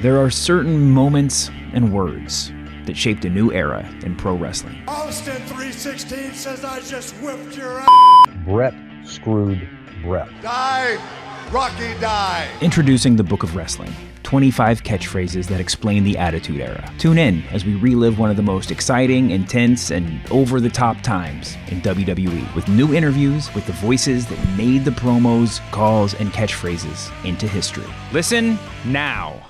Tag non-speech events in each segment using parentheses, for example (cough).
There are certain moments and words that shaped a new era in pro wrestling. Austin 316 says I just whipped your ass. Bret screwed Bret. Die, Rocky, die. Introducing the Book of Wrestling 25 catchphrases that explain the Attitude Era. Tune in as we relive one of the most exciting, intense, and over the top times in WWE with new interviews with the voices that made the promos, calls, and catchphrases into history. Listen now.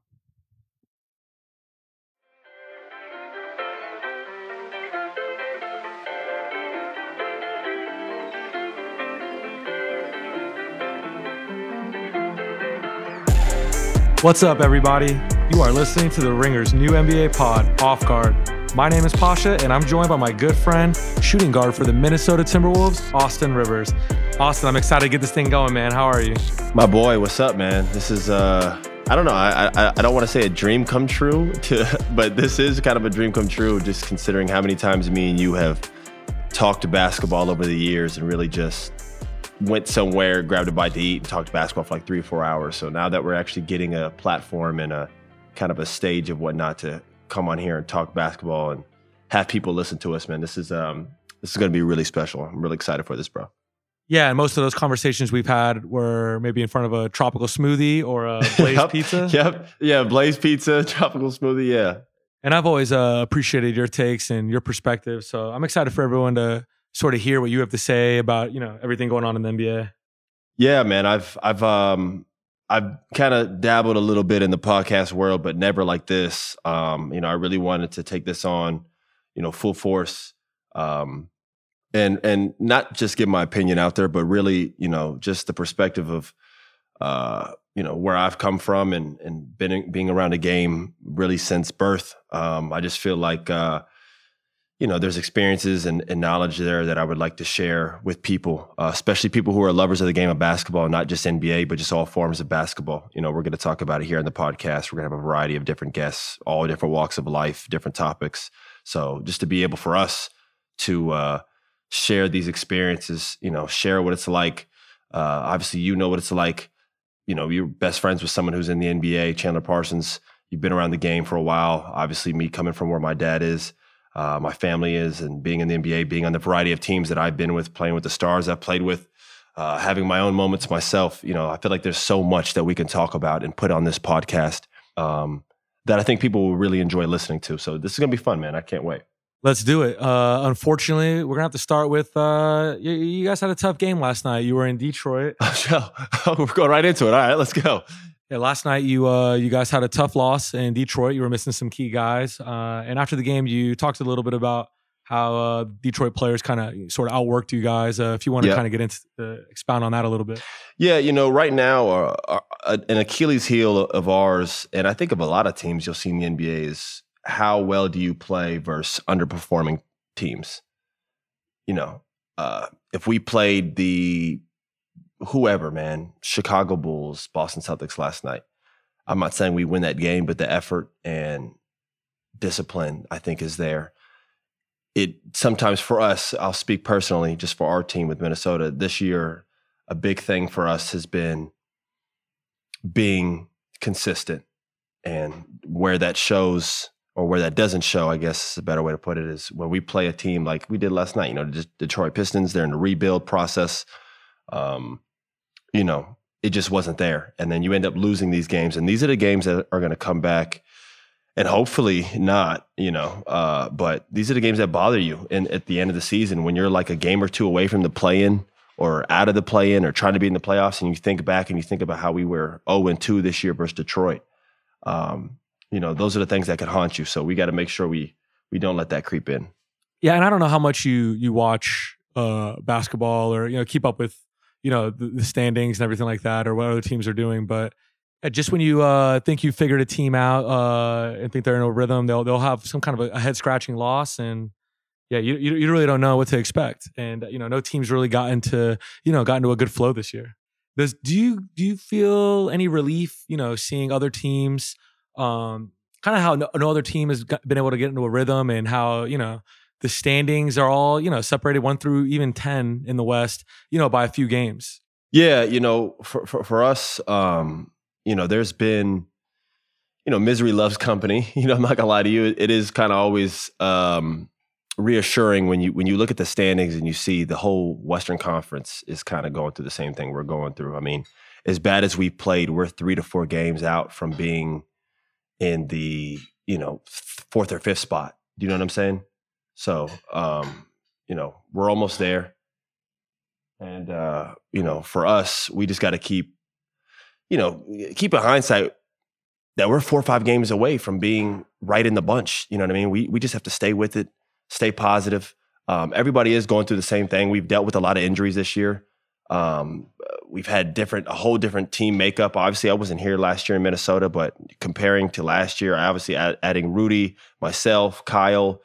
What's up, everybody? You are listening to the Ringers new NBA pod, Off Guard. My name is Pausha, and I'm joined by my good friend, shooting guard for the Minnesota Timberwolves, Austin Rivers. Austin, I'm excited to get this thing going, man. How are you? My boy, what's up, man? This is uh I don't know. I I, I don't want to say a dream come true, (laughs) to, but this is kind of a dream come true, just considering how many times me and you have talked basketball over the years and really just went somewhere, grabbed a bite to eat, and talked basketball for like three or four hours. So now that we're actually getting a platform and a kind of a stage of whatnot to come on here and talk basketball and have people listen to us, man, this is um this is going to be really special. I'm really excited for this, bro. Yeah, and most of those conversations we've had were maybe in front of a tropical smoothie or a (laughs) Blaze yep. pizza. Yep. Yeah, Blaze Pizza, (laughs) tropical smoothie. Yeah. And I've always uh, appreciated your takes and your perspective. So I'm excited for everyone to sort of hear what you have to say about you know everything going on in the NBA. Yeah, man. I've I've um I've kind of dabbled a little bit in the podcast world, but never like this. Um, you know, I really wanted to take this on, you know, full force. Um, and and not just get my opinion out there, but really, you know, just the perspective of uh, you know, where I've come from and and been being around the game really since birth. Um, I just feel like uh you know, there's experiences and, and, knowledge there that I would like to share with people, uh, especially people who are lovers of the game of basketball, not just NBA, but just all forms of basketball. You know, we're going to talk about it here in the podcast. We're going to have a variety of different guests, all different walks of life, different topics. So just to be able for us to uh, share these experiences, you know, share what it's like. Uh, obviously, you know what it's like. You know, you're best friends with someone who's in the NBA, Chandler Parsons. You've been around the game for a while. Obviously, me coming from where my dad is uh, my family is, and being in the NBA, being on the variety of teams that I've been with, playing with the stars I've played with, uh, having my own moments myself. You know, I feel like there's so much that we can talk about and put on this podcast um, that I think people will really enjoy listening to. So this is gonna be fun, man. I can't wait. Let's do it. Uh, unfortunately, we're gonna have to start with. Uh, you, you, guys had a tough game last night. You were in Detroit. (laughs) Oh (laughs) we're going right into it. All right, let's go. Yeah, last night you uh, you guys had a tough loss in Detroit. You were missing some key guys, uh, and after the game, you talked a little bit about how uh, Detroit players kind of sort of outworked you guys. Uh, if you want to kind of get into uh, expound on that a little bit. Yeah, you know, right now, uh, an Achilles heel of ours, and I think of a lot of teams you'll see in the NBA is how well do you play versus underperforming teams. You know, if we played the whoever, man, Chicago Bulls, Boston Celtics last night. I'm not saying we win that game, but the effort and discipline, I think, is there. It sometimes for us, I'll speak personally, just for our team with Minnesota this year, a big thing for us has been being consistent. And where that shows or where that doesn't show, I guess is a better way to put it, is when we play a team like we did last night, you know, the Detroit Pistons, they're in the rebuild process. Um, you know, it just wasn't there. And then you end up losing these games. And these are the games that are going to come back and hopefully not, you know, uh, but these are the games that bother you. And at the end of the season, when you're like a game or two away from the play in or out of the play in or trying to be in the playoffs, and you think back and you think about how we were 0 and 2 this year versus Detroit, um, you know, those are the things that could haunt you. So we got to make sure we we don't let that creep in. Yeah, and I don't know how much you you watch uh, basketball or you know keep up with you know the, the, standings and everything like that or what other teams are doing but uh, just when you uh, think you figured a team out uh, and think they're in a rhythm they'll they'll have some kind of a, a head scratching loss and yeah you, you, you really don't know what to expect and you know no teams really gotten to you know gotten to a good flow this year. Does do you do you feel any relief you know seeing other teams um kind of how no, no other team has been able to get into a rhythm and how you know the standings are all you know separated one through even 10 in the west you know by a few games. Yeah you know for for, for us um you know there's been you know misery loves company. (laughs) You know i'm not gonna lie to you. It is kind of always um reassuring when you when you look at the standings and you see the whole western conference is kind of going through the same thing we're going through. I mean as bad as we played we're three to four games out from being in the you know fourth or fifth spot. Do you know what i'm saying so, um, you know, we're almost there. And, uh, you know, for us, we just got to keep, you know, keep in hindsight that we're four or five games away from being right in the bunch. You know what I mean? We, we just have to stay with it, stay positive. Um, everybody is going through the same thing. We've dealt with a lot of injuries this year. Um, we've had different, a whole different team makeup. Obviously, I wasn't here last year in Minnesota, but comparing to last year, obviously add, adding Rudy, myself, Kyle,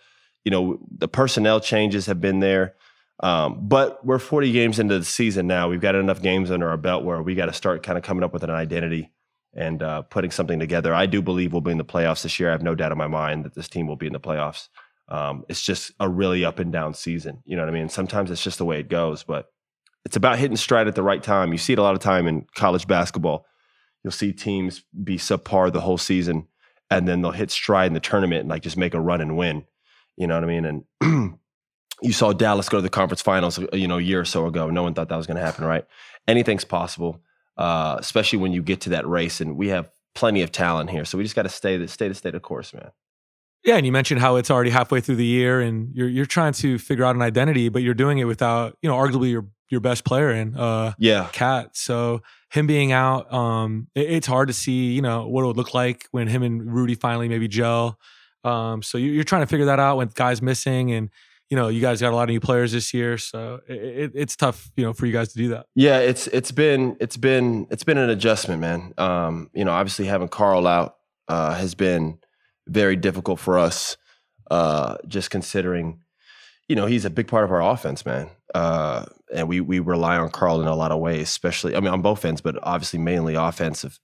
you know, the personnel changes have been there. Um, but we're 40 games into the season now. We've got enough games under our belt where we got to start kind of coming up with an identity and uh, putting something together. I do believe we'll be in the playoffs this year. I have no doubt in my mind that this team will be in the playoffs. Um, it's just a really up and down season. You know what I mean? Sometimes it's just the way it goes, but it's about hitting stride at the right time. You see it a lot of time in college basketball. You'll see teams be subpar the whole season, and then they'll hit stride in the tournament and like just make a run and win. You know what I mean? And (clears throat) you saw Dallas go to the conference finals, uh, you know, a year or so ago. No one thought that was going to happen, right? Anything's possible, uh, especially when you get to that race. And we have plenty of talent here, so we just got to stay the stay the state of course, man. Yeah, and you mentioned how it's already halfway through the year, and you're you're trying to figure out an identity, but you're doing it without, you know, arguably your your best player in, uh, yeah, KAT. So him being out, um, it, it's hard to see, you know, what it would look like when him and Rudy finally maybe gel. Um, so you're trying to figure that out with guys missing, and you know you guys got a lot of new players this year, so it, it's tough, you know, for you guys to do that. Yeah, it's it's been it's been it's been an adjustment, man. Um, you know, obviously having Karl out uh, has been very difficult for us, uh, just considering, you know, he's a big part of our offense, man. Uh, and we we rely on Karl in a lot of ways, especially I mean on both ends, but obviously mainly offensive.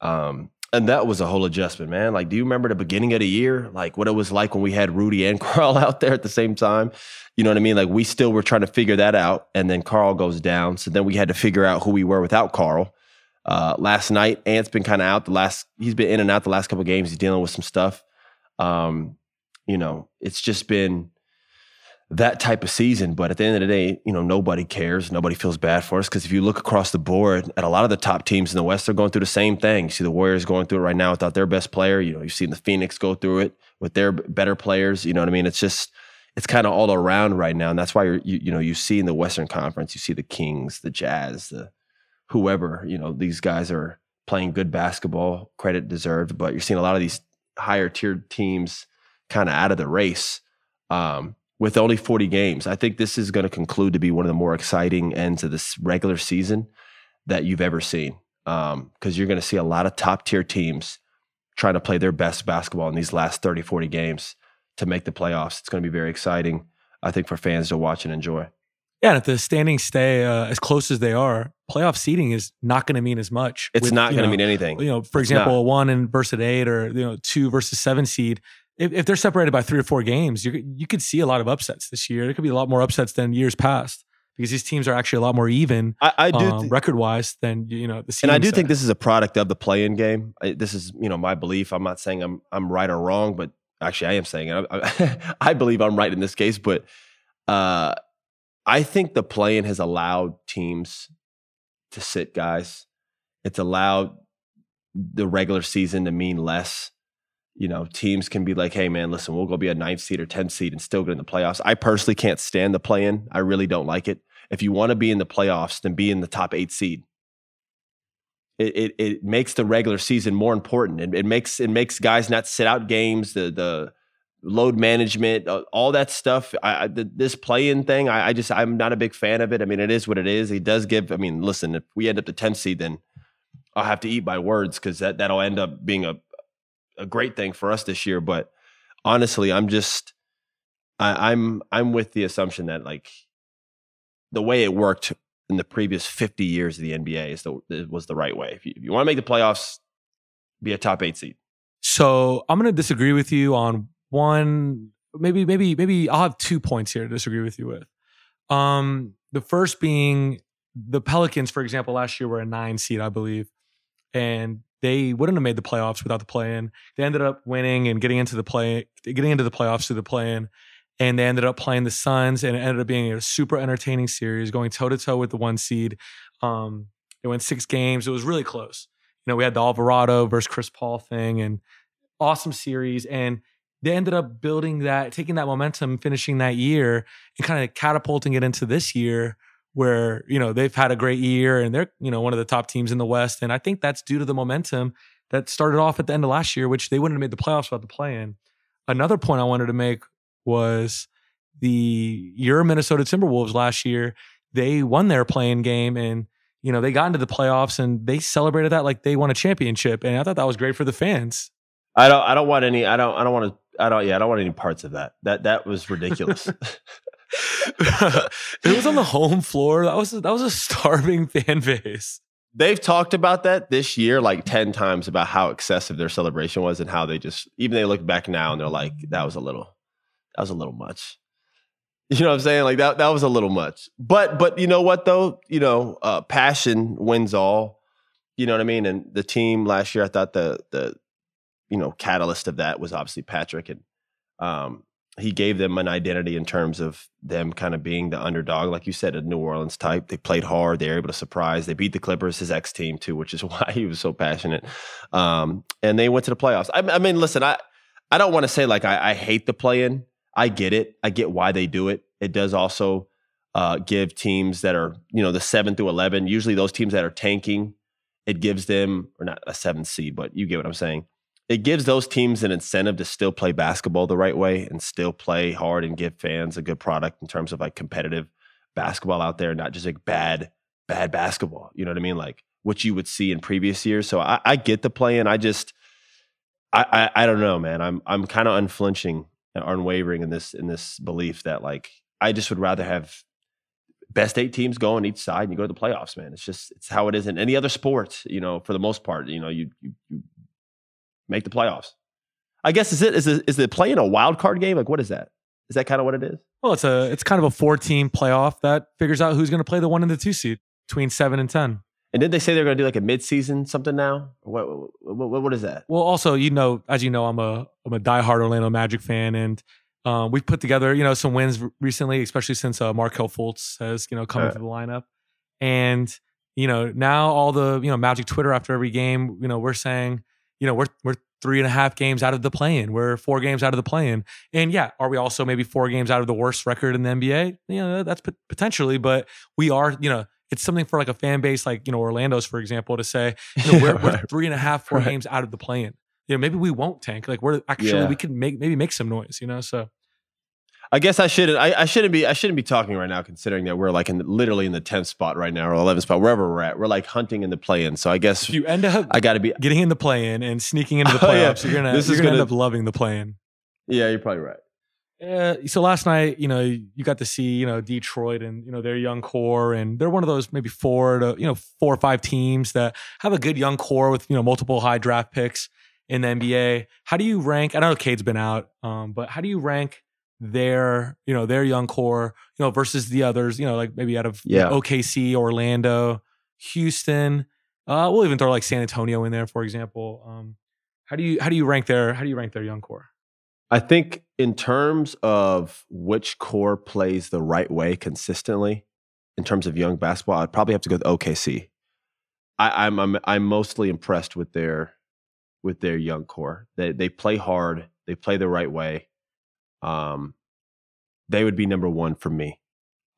Um, and that was a whole adjustment, man. Like, do you remember the beginning of the year? Like what it was like when we had Rudy and (laughs) Karl out there at the same time? You know what I mean? Like we still were trying to figure that out. And then Karl goes down. So then we had to figure out who we were without Karl. Uh, last night, Ant's been kind of out the last, he's been in and out the last couple games. He's dealing with some stuff. Um, you know, it's just been that type of season. But at the end of the day, you know, nobody cares. Nobody feels bad for us because if you look across the board at a lot of the top teams in the West, they're going through the same thing. You see the Warriors going through it right now without their best player. You know, you've seen the Phoenix go through it with their better players. You know what I mean? It's just it's kind of all around right now, and that's why you're, you you know you see in the Western Conference, you see the Kings, the Jazz, the whoever. You know, these guys are playing good basketball, credit deserved, but you're seeing a lot of these higher tiered teams kind of out of the race. Um, with only 40 games. I think this is going to conclude to be one of the more exciting ends of this regular season that you've ever seen. Because um, you're going to see a lot of top tier teams trying to play their best basketball in these last 30, 40 games to make the playoffs. It's going to be very exciting, I think, for fans to watch and enjoy. Yeah, and if the standings stay uh, as close as they are, playoff seeding is not going to mean as much. It's with, not going to mean anything. You know, for It's example, not. a one and versus an eight, or you know, two versus seven seed. If, if they're separated by three or four games, you you could see a lot of upsets this year. There could be a lot more upsets than years past because these teams are actually a lot more even I, I do. um, thi- record wise than you know the. Season. And I do set. think this is a product of the play-in game. I, this is, you know, my belief. I'm not saying I'm I'm right or wrong, but actually, I am saying it. I, I, (laughs) I believe I'm right in this case. But uh, I think the play-in has allowed teams to sit guys. It's allowed the regular season to mean less. You know, teams can be like, "Hey, man, listen, we'll go be a ninth seed or tenth seed and still get in the playoffs." I personally can't stand the play-in. I really don't like it. If you want to be in the playoffs, then be in the top eight seed it, it, it makes the regular season more important. It, it makes it makes guys not sit out games. The the load management, all that stuff. I, I this play-in thing, I, I just I'm not a big fan of it. I mean, it is what it is. It does give. I mean, listen, if we end up the 10th seed, then I'll have to eat my words because that that'll end up being a a great thing for us this year. But honestly, I'm just I, I'm I'm with the assumption that like the way it worked in the previous 50 years of the NBA is the was the right way. If you, if you want to make the playoffs, be a top eight seed. So I'm going to disagree with you on one, maybe, maybe, maybe I'll have two points here to disagree with you with. Um, the first being the Pelicans, for example, last year were a nine seed, I believe, and they wouldn't have made the playoffs without the play-in. They ended up winning and getting into the play, getting into the playoffs through the play-in, and they ended up playing the Suns, and it ended up being a super entertaining series, going toe to toe with the one seed. Um, they went six games. It was really close. You know, we had the Alvarado versus Chris Paul thing, and awesome series. And they ended up building that, taking that momentum, finishing that year, and kind of catapulting it into this year where, you know, they've had a great year and they're, you know, one of the top teams in the West. And I think that's due to the momentum that started off at the end of last year, which they wouldn't have made the playoffs without the play in. Another point I wanted to make was the your Minnesota Timberwolves last year. They won their play-in game and you know they got into the playoffs and they celebrated that like they won a championship. And I thought that was great for the fans. I don't I don't want any I don't I don't want to I don't yeah I don't want any parts of that. That that was ridiculous. (laughs) (laughs) (laughs) it was on the home floor. That was that was a starving fan base. They've talked about that this year like 10 times about how excessive their celebration was and how they just even they look back now and they're like that was a little that was a little much. (laughs) You know what I'm saying? Like that that was a little much. But but you know what though? You know, uh passion wins all. You know what I mean? And the team last year I thought the the you know catalyst of that was obviously Patrick and um he gave them an identity in terms of them kind of being the underdog, like you said, a New Orleans type. They played hard. They were able to surprise. They beat the Clippers, his ex team too, which is (laughs) why he was so passionate. Um, and they went to the playoffs. I, I mean, listen, I I don't want to say like I, I hate the play in. I get it. I get why they do it. It does also uh, give teams that are you know the seven through eleven. Usually those teams that are tanking, it gives them or not a seventh seed, but you get what I'm saying it gives those teams an incentive to still play basketball the right way and still play hard and give fans a good product in terms of like competitive basketball out there, not just like bad, bad basketball. You know what I mean? Like what you would see in previous years. So I, I get the play, and I just, I, I, I don't know, man. I'm, I'm kind of unflinching and unwavering in this, in this belief that like I just would rather have best eight teams go on each side and you go to the playoffs, man. It's just, it's how it is in any other sport. You know, for the most part, you know, you, you, you make the playoffs. I guess is it is it, is it playing a wild card game? Like what is that? Is that kind of what it is? Well, it's a it's kind of a four team playoff that figures out who's going to play the one and the two seed between seven and ten. And did they say they're going to do like a mid season something now? What, what what what is that? Well, also you know, as you know, I'm a I'm a diehard Orlando Magic fan, and um, we've put together you know some wins recently, especially since uh, Markelle Fultz has you know come Uh. into the lineup, and you know now all the you know Magic Twitter after every game, you know we're saying you know we're we're three and a half games out of the play-in. We're four games out of the play-in. And yeah, are we also maybe four games out of the worst record in the NBA? You know, that's pot- potentially, but we are, you know, it's something for like a fan base like, you know, Orlando's, for example, to say, you know, (laughs) we're, we're three and a half, four Right. games out of the play-in. You know, maybe we won't tank. Like we're actually, Yeah. we can make, maybe make some noise, you know? So I guess I shouldn't. I, I shouldn't be. I shouldn't be talking right now, considering that we're like in literally in the tenth spot right now, or eleventh spot, wherever we're at. We're like hunting in the play-in. So I guess if you end up I got to be. getting in the play-in and sneaking into (laughs) the Oh, yeah. playoffs, you're going to, This you're is to gonna- end up loving the play-in. Yeah, you're probably right. Uh, so last night, you know, you got to see, you know, Detroit and you know their young core, and they're one of those maybe four to you know four or five teams that have a good young core with you know multiple high draft picks in the NBA. How do you rank? I know Cade's been out, um, but how do you rank their you know their young core, you know, versus the others? You know, like maybe out of Yeah. OKC, Orlando, Houston. Uh, we'll even throw like San Antonio in there, for example. Um, how do you how do you rank their how do you rank their young core? I think in terms of which core plays the right way consistently, in terms of young basketball, I'd probably have to go with OKC. I, I'm, I'm I'm mostly impressed with their with their young core. They they play hard. They play the right way. Um, they would be number one for me.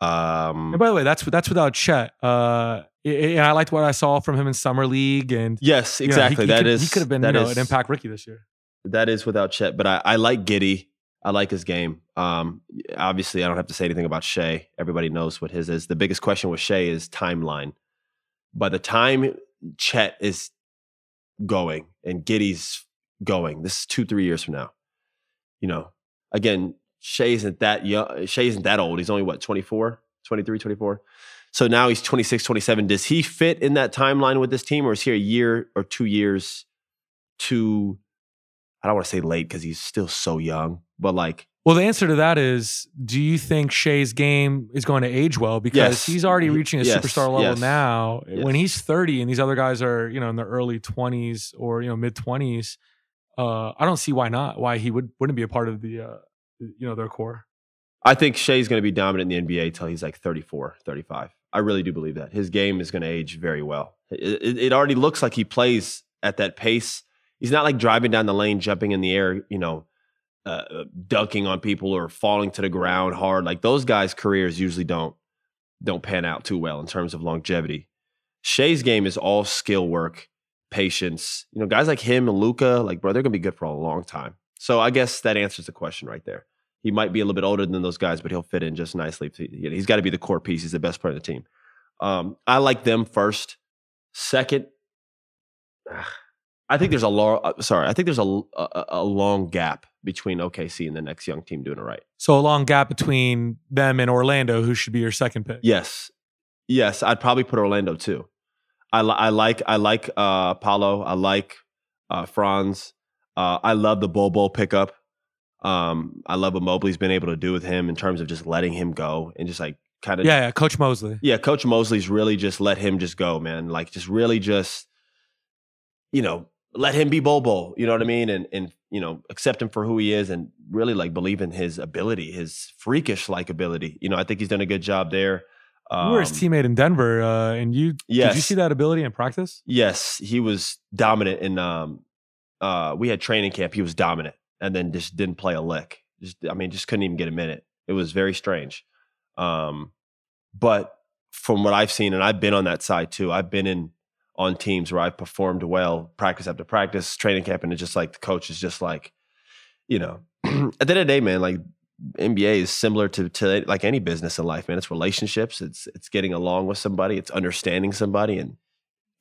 Um, And by the way, that's that's without Chet. Uh, and I liked what I saw from him in summer league, and yes, you know, exactly. he, That he could, is he could have been you know, is- an impact rookie this year. That is without Chet, but I, I like Giddey. I like his game. Um, obviously, I don't have to say anything about Shai. Everybody knows what his is. The biggest question with Shai is timeline. By the time Chet is going and Giddey's going, this is two, three years from now. You know, again, Shai isn't that young. Shai isn't that old. He's only what, 24, 23, 24. So now he's 26, 27. Does he fit in that timeline with this team, or is he a year or two years too? I don't want to say late because he's still so young, but like, Well, the answer to that is: Do you think Shai's game is going to age well? Because Yes. he's already reaching a yes, superstar level yes, now. When he's thirty and these other guys are, you know, in their early twenties or you know mid twenties, uh, I don't see why not. Why he would wouldn't be a part of the, uh, you know, their core. I think Shai's going to be dominant in the NBA until he's like 34, 35. I really do believe that. His game is going to age very well. It, it, it already looks like he plays at that pace. He's not like driving down the lane, jumping in the air, you know, uh, uh, dunking on people or falling to the ground hard. Like those guys' careers usually don't don't pan out too well in terms of longevity. Shai's game is all skill work, patience. You know, guys like him and Luka, like bro, they're gonna be good for a long time. So I guess that answers the question right there. He might be a little bit older than those guys, but he'll fit in just nicely. You know, He's got to be the core piece. He's the best part of the team. Um, I like them first. Second, I think there's a long. uh, Sorry, I think there's a, a a long gap between OKC and the next young team doing it right. So a long gap between them and Orlando, who should be your second pick. Yes, yes, I'd probably put Orlando too. I, li- I like I like uh, Paolo. I like uh, Franz. Uh, I love the Bol pickup. Um, I love what Mosley's been able to do with him in terms of just letting him go and just like kind of Yeah, yeah, Coach Mosley. yeah, Coach Mosley's really just let him just go, man. Like just really just, you know, let him be Bobo. You know what I mean? And and you know, accept him for who he is, and really like believe in his ability, his freakish like ability. You know, I think he's done a good job there. You were his Um, teammate in Denver, uh, and you did you see that ability in practice? Yes, he was dominant in um uh we had training camp, he was dominant and then just didn't play a lick. Just I mean, just couldn't even get a minute. It was very strange. Um but from what I've seen and I've been on that side too. I've been in on teams where I've performed well, practice after practice, training camp and it's just like the coach is just like you know, (clears throat) at the end of the day, man, like NBA is similar to to like any business in life, man. It's relationships, it's it's getting along with somebody, it's understanding somebody and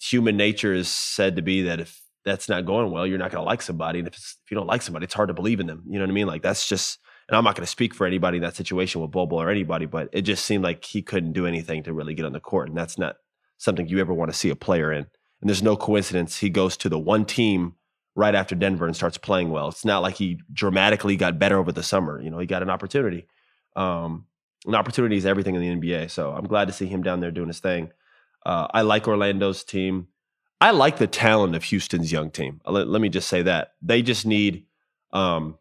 human nature is said to be that if that's not going well, you're not going to like somebody. And if, if you don't like somebody, it's hard to believe in them. You know what I mean? Like that's just, and I'm not going to speak for anybody in that situation with Bobo or anybody, but it just seemed like he couldn't do anything to really get on the court. And that's not something you ever want to see a player in. And there's no coincidence he goes to the one team right after Denver and starts playing well. It's not like he dramatically got better over the summer. You know, he got an opportunity. Um, an opportunity is everything in the NBA. So I'm glad to see him down there doing his thing. Uh, I like Orlando's team. I like the talent of Houston's young team. Let, let me just say that they just need. Um,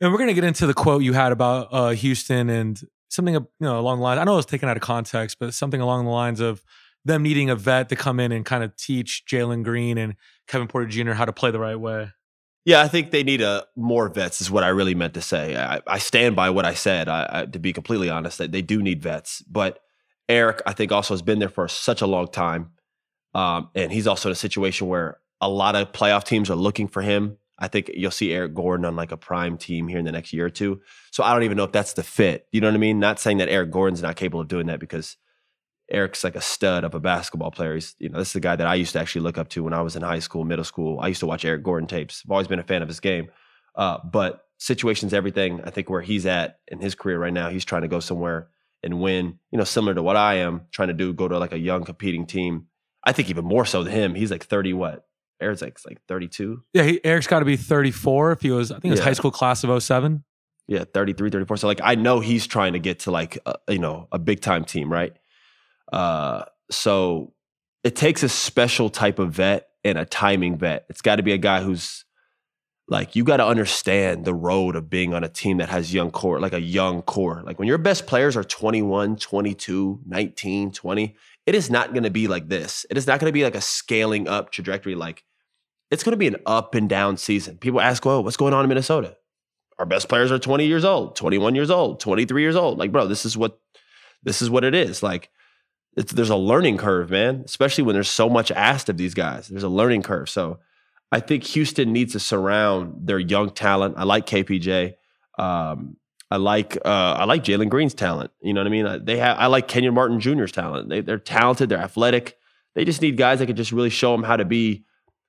And we're gonna get into the quote you had about uh, Houston and something you know along the lines. I know it was taken out of context, but something along the lines of them needing a vet to come in and kind of teach Jalen Green and Kevin Porter Jr. how to play the right way. yeah, I think they need a more vets. Is what I really meant to say. I, I stand by what I said. I, I, to be completely honest, that they do need vets. But Eric, I think, also has been there for such a long time, um, and he's also in a situation where a lot of playoff teams are looking for him. I think you'll see Eric Gordon on like a prime team here in the next year or two. So I don't even know if that's the fit. You know what I mean? Not saying that Eric Gordon's not capable of doing that because Eric's like a stud of a basketball player. He's, you know, this is the guy that I used to actually look up to when I was in high school, middle school. I used to watch Eric Gordon tapes. I've always been a fan of his game. Uh, but situation's everything. I think where he's at in his career right now, he's trying to go somewhere and win. You know, similar to what I am trying to do, go to like a young competing team. I think even more so than him. He's like thirty. What? Eric's like like thirty two. Yeah, he, Eric's got to be thirty four if he was. I think it was Yeah. high school class of 07. Yeah, 33, 34. So like I know he's trying to get to like a, you know a big time team, right? Uh, so it takes a special type of vet and a timing vet. It's got to be a guy who's like you got to understand the road of being on a team that has young core, like a young core. Like when your best players are 21, 22, 19, 20, it is not going to be like this. It is not going to be like a scaling up trajectory like it's going to be an up and down season. People ask, "Oh, what's going on in Minnesota?" our best players are 20 years old 21 years old 23 years old like bro this is what this is what it is like it's, there's a learning curve man especially when there's so much asked of these guys. There's a learning curve. So i think houston needs to surround their young talent. I like kpj um, i like uh, i like jalen green's talent. You know what i mean? I- they have i like kenyon martin jr's talent. They, they're talented. They're athletic. They just need guys that can just really show them how to be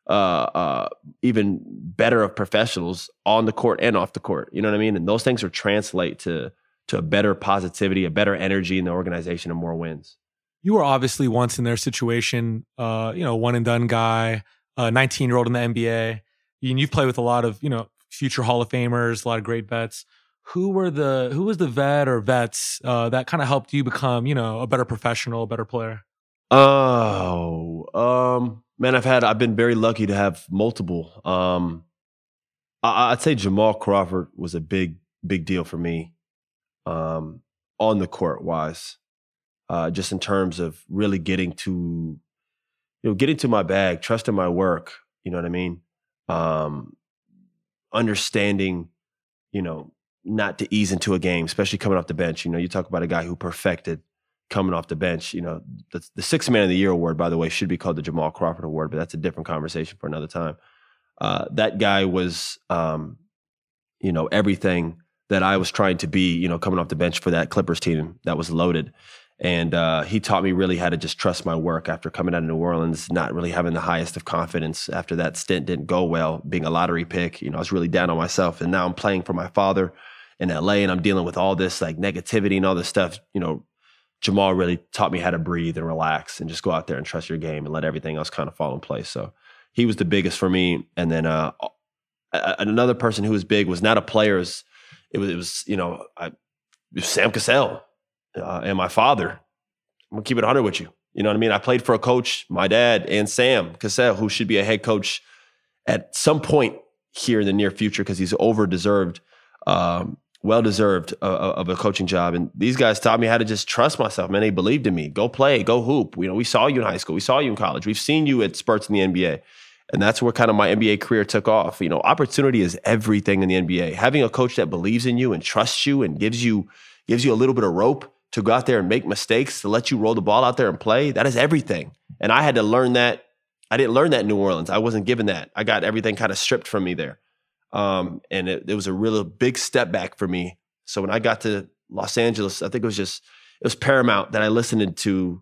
uh, uh, even better of professionals on the court and off the court. You know what I mean? And those things will translate to to a better positivity, a better energy in the organization, and more wins. You were obviously once in their situation, uh, you know, one and done guy, a 19 year old in the NBA. And you've played with a lot of, you know, future Hall of Famers, a lot of great vets. Who were the who was the vet or vets uh, that kind of helped you become, you know, a better professional, a better player? Oh, um, man, I've had I've been very lucky to have multiple. Um, I, I'd say Jamal Crawford was a big big deal for me, um, on the court wise, uh, just in terms of really getting to, you know, getting to my bag, trusting my work. You know what I mean? Um, understanding, you know, not to ease into a game, especially coming off the bench. You know, you talk about a guy who perfected coming off the bench. You know, the, the six man of the year award, by the way, should be called the Jamal Crawford Award, but that's a different conversation for another time. Uh, that guy was, um, you know, everything that I was trying to be. You know, coming off the bench for that Clippers team that was loaded. And uh, he taught me really how to just trust my work after coming out of New Orleans, not really having the highest of confidence after that stint didn't go well, being a lottery pick. You know, I was really down on myself. And now I'm playing for my father in LA and I'm dealing with all this like negativity and all this stuff. You know, Jamal really taught me how to breathe and relax and just go out there and trust your game and let everything else kind of fall in place. So he was the biggest for me. And then uh, another person who was big was not a player. It was, it was, you know, I, was Sam Cassell uh, and my father. I'm gonna keep it 100 with you. You know what I mean? I played for a coach, my dad and Sam Cassell, who should be a head coach at some point here in the near future because he's over deserved, um, well deserved uh, of a coaching job. And these guys taught me how to just trust myself. Man, they believed in me. Go play, go hoop. You know, we saw you in high school, we saw you in college, we've seen you at spurts in the NBA. And that's where kind of my NBA career took off. You know, opportunity is everything in the NBA. Having a coach that believes in you and trusts you and gives you gives you a little bit of rope to go out there and make mistakes, to let you roll the ball out there and play, that is everything. And I had to learn that. I didn't learn that in New Orleans. I wasn't given that. I got everything kind of stripped from me there. Um, and it, it was a real big step back for me. So when I got to Los Angeles, I think it was just, it was paramount that I listened to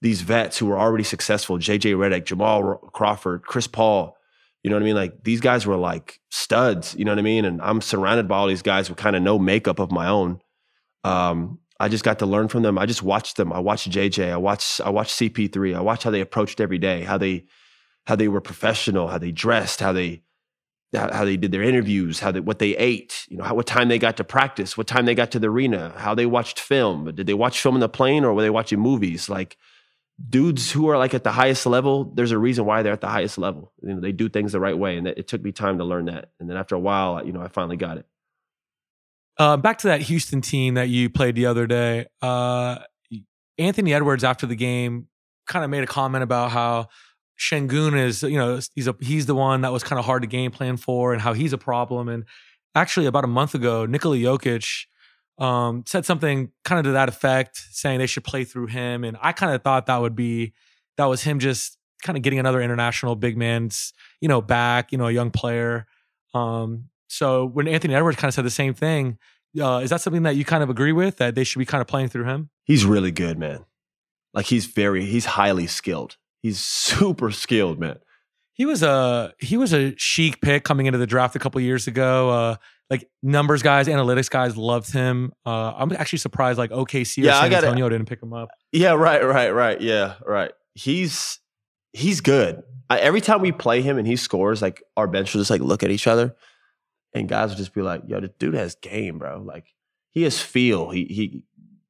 these vets who were already successful JJ Redick, Jamal Crawford, Chris Paul. You know what I mean? Like these guys were like studs, you know what I mean? And I'm surrounded by all these guys with kind of no makeup of my own. Um, I just got to learn from them. I just watched them. I watched JJ. I watched I watched CP3. I watched how they approached every day, how they how they were professional, how they dressed, how they how how they did their interviews, how they what they ate, you know, how what time they got to practice, what time they got to the arena, how they watched film. Did they watch film in the plane or were they watching movies? Like dudes who are like at the highest level, there's a reason why they're at the highest level. You know, they do things the right way, and it took me time to learn that. And then after a while, you know, I finally got it. Uh, back to that Houston team that you played the other day. Uh, Anthony Edwards, after the game, kind of made a comment about how Sengun is, you know, he's a he's the one that was kind of hard to game plan for, and how he's a problem. And actually, about a month ago, Nikola Jokic um, said something kind of to that effect, saying they should play through him. And I kind of thought that would be that was him just kind of getting another international big man's, you know, back, you know, a young player. Um, so when Anthony Edwards kind of said the same thing, uh, is that something that you kind of agree with that they should be kind of playing through him? He's really good, man. Like he's very, he's highly skilled. He's (laughs) super skilled, man. He was a he was a chic pick coming into the draft a couple years ago. Uh, like numbers guys, analytics guys loved him. Uh, I'm actually surprised like OKC or Yeah, I San Antonio didn't pick him up. Yeah, right, right, right. Yeah, right. He's he's good. I, every time we play him and he scores, like our bench will just like look at each other, and guys will just be like, "Yo, the dude has game, bro. Like he has feel. He he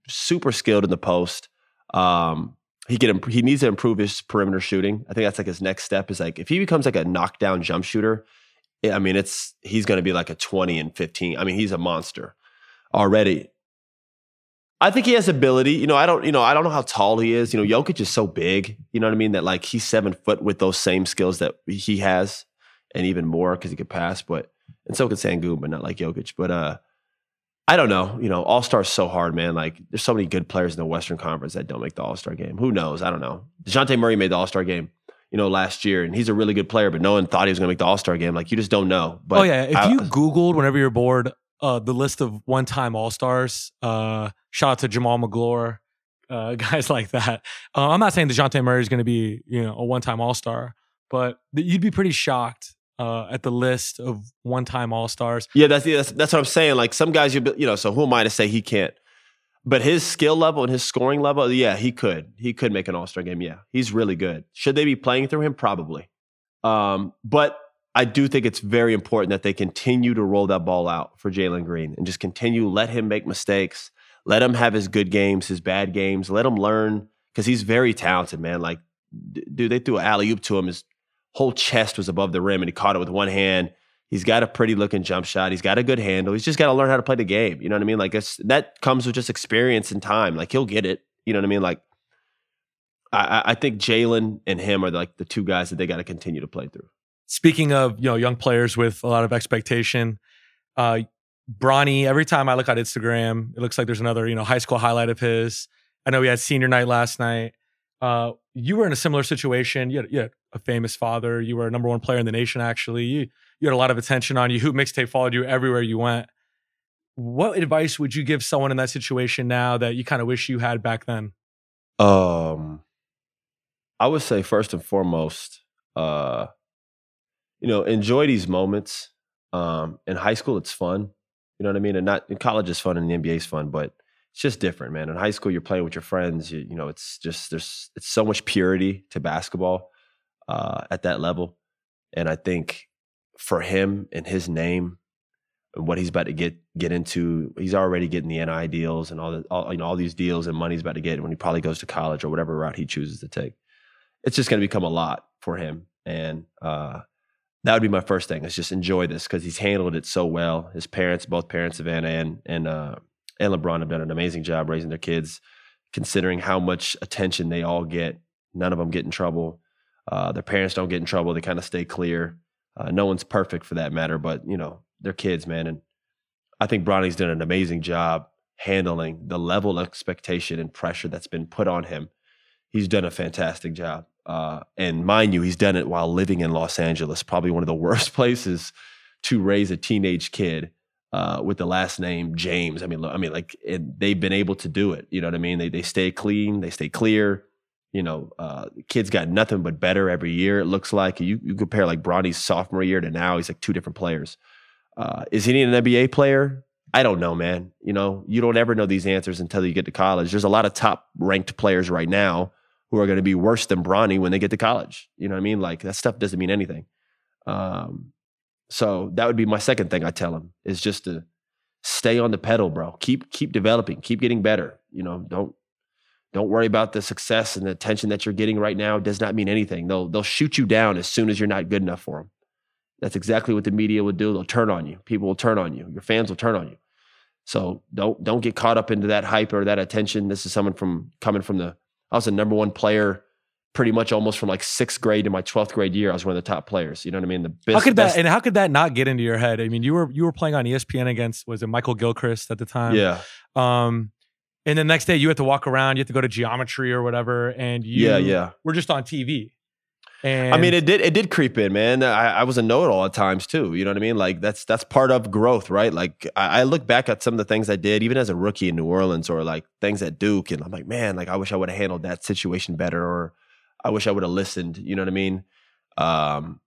super skilled in the post. Um, he can imp- he needs to improve his perimeter shooting. I think that's like his next step. Is like if he becomes like a knockdown jump shooter, I mean, it's he's going to be like a twenty and fifteen. I mean, he's a monster already. I think he has ability. You know, I don't, you know, I don't know how tall he is. You know, Jokic is so big, you know what I mean? That like he's seven foot with those same skills that he has and even more because he could pass, but and so could Sengun, but not like Jokic. But uh I don't know. You know, All Star's so hard, man. Like there's so many good players in the Western Conference that don't make the All Star game. Who knows? I don't know. DeJounte Murray made the All Star game, you know, last year, and he's a really good player, but no one thought he was gonna make the All Star game. Like you just don't know. But oh yeah, if I- you Googled whenever you're bored, uh, the list of one-time All Stars. Uh, shout out to Jamal Magloire, uh, (laughs) guys like that. Uh, I'm not saying Dejounte Murray is going to be you know a one-time All Star, but you'd be pretty shocked uh, at the list of one-time All Stars. Yeah, that's, that's that's what I'm saying. Like some guys, you you know, so who am I to say he can't? But his skill level and his scoring level, yeah, he could. He could make an All Star game. Yeah, he's really good. Should they be playing through him? Probably. Um, but I do think it's very important that they continue to roll that ball out for Jalen Green and just continue let him make mistakes, let him have his good games, his bad games, let him learn because he's very talented, man. Like, d- dude, they threw an alley oop to him. His whole chest was above the rim, and he caught it with one hand. He's got a pretty looking jump shot. He's got a good handle. He's just got to learn how to play the game. You know what I mean? Like that comes with just experience and time. Like he'll get it. You know what I mean? Like I, I- think Jalen and him are like the two guys that they got to continue to play through. Speaking of you know young players with a lot of expectation, uh, Bronny. Every time I look at Instagram, it looks like there's another you know high school highlight of his. I know he had senior night last night. Uh, you were in a similar situation. You had, you had a famous father. You were a number one player in the nation. Actually, you you had a lot of attention on you. Hoop mixtape followed you everywhere you went. What advice would you give someone in that situation now that you kind of wish you had back then? Um, I would say first and foremost, uh, you know, enjoy these moments. Um, in high school, it's fun. You know what I mean? And not in college is fun and the NBA is fun, but it's just different, man. In high school, you're playing with your friends. You, you know, it's just there's it's so much purity to basketball uh, at that level, and I think for him and his name and what he's about to get get into, he's already getting the NIL deals and all the all, you know all these deals and money he's about to get when he probably goes to college or whatever route he chooses to take. It's just going to become a lot for him, and uh, that would be my first thing. Is just enjoy this because he's handled it so well. His parents, both parents, Savannah and and uh, and LeBron, have done an amazing job raising their kids, considering how much attention they all get. None of them get in trouble. Uh, their parents don't get in trouble. They kind of stay clear. Uh, no one's perfect for that matter, but you know they're kids, man. And I think Bronny's done an amazing job handling the level of expectation and pressure that's been put on him. He's done a fantastic job. Uh, and mind you, he's done it while living in Los Angeles, probably one of the (laughs) worst places to raise a teenage kid uh, with the last name James. I mean, I mean, like it, they've been able to do it. You know what I mean? They they stay clean, they stay clear. You know, uh, kids got nothing but better every year. It looks like you you compare like Bronny's sophomore year to now, he's like two different players. Uh, is he an NBA player? I don't know, man. You know, you don't ever know these answers until you get to college. There's a lot of top ranked players right now who are going to be worse than Bronny when they get to college. You know what I mean? Like that stuff doesn't mean anything. Um, so that would be my second thing I tell him is just to stay on the pedal, bro. Keep keep developing, keep getting better. You know, don't don't worry about the success and the attention that you're getting right now. It does not mean anything. They'll they'll shoot you down as soon as you're not good enough for them. That's exactly what the media would do. They'll turn on you. People will turn on you. Your fans will turn on you. So don't don't get caught up into that hype or that attention. This is someone from coming from the I was the number one player pretty much almost from like sixth grade to my 12th grade year. I was one of the top players. You know what I mean? The best, how could that best- and how could that not get into your head? I mean, you were you were playing on ESPN against was it Michael Gilchrist at the time? yeah. Um, and the next day you had to walk around, you had to go to geometry or whatever, and you Yeah, yeah. were just on TV. And I mean, it did it did creep in, man. I, I was a know-it-all at times too. You know what I mean? Like that's that's part of growth, right? Like I, I look back at some of the things I did, even as a rookie in New Orleans, or like things at Duke, and I'm like, man, like I wish I would have handled that situation better, or I wish I would have listened. You know what I mean? Um,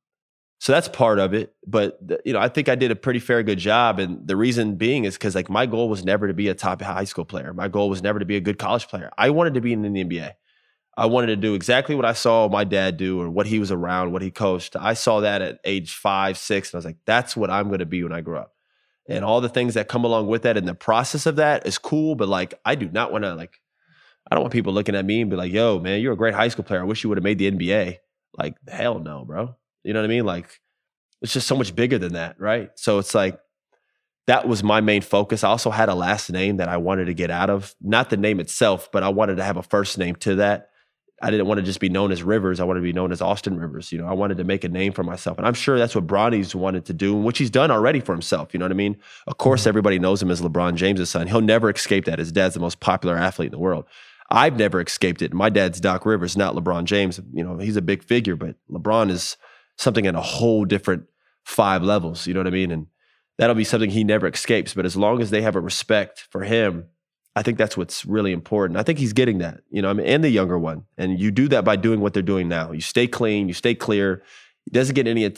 so that's part of it. But you know, I think I did a pretty fair good job, and the reason being is because like my goal was never to be a top high school player. My goal was never to be a good college player. I wanted to be in the NBA. I wanted to do exactly what I saw my dad do or what he was around, what he coached. I saw that at age five, six, and I was like, that's what I'm going to be when I grow up. And all the things that come along with that and the process of that is cool, but like I do not want to like I don't want people looking at me and be like, "Yo, man, you're a great high school player. I wish you would have made the NBA." Like, hell no, bro. You know what I mean? Like, it's just so much bigger than that, right? So it's like that was my main focus. I also had a last name that I wanted to get out of, not the name itself, but I wanted to have a first name to that. I didn't want to just be known as Rivers. I wanted to be known as Austin Rivers. You know, I wanted to make a name for myself. And I'm sure that's what Bronny's wanted to do, which he's done already for himself. You know what I mean? Of course, mm-hmm. everybody knows him as LeBron James' son. He'll never escape that. His dad's the most popular athlete in the world. I've never escaped it. My dad's Doc Rivers, not LeBron James. You know, he's a big figure, but LeBron is something at a whole different five levels. You know what I mean? And that'll be something he never escapes. But as long as they have a respect for him, I think that's what's really important. I think he's getting that, you know, I mean, and the younger one. And you do that by doing what they're doing now. You stay clean, you stay clear. He doesn't get any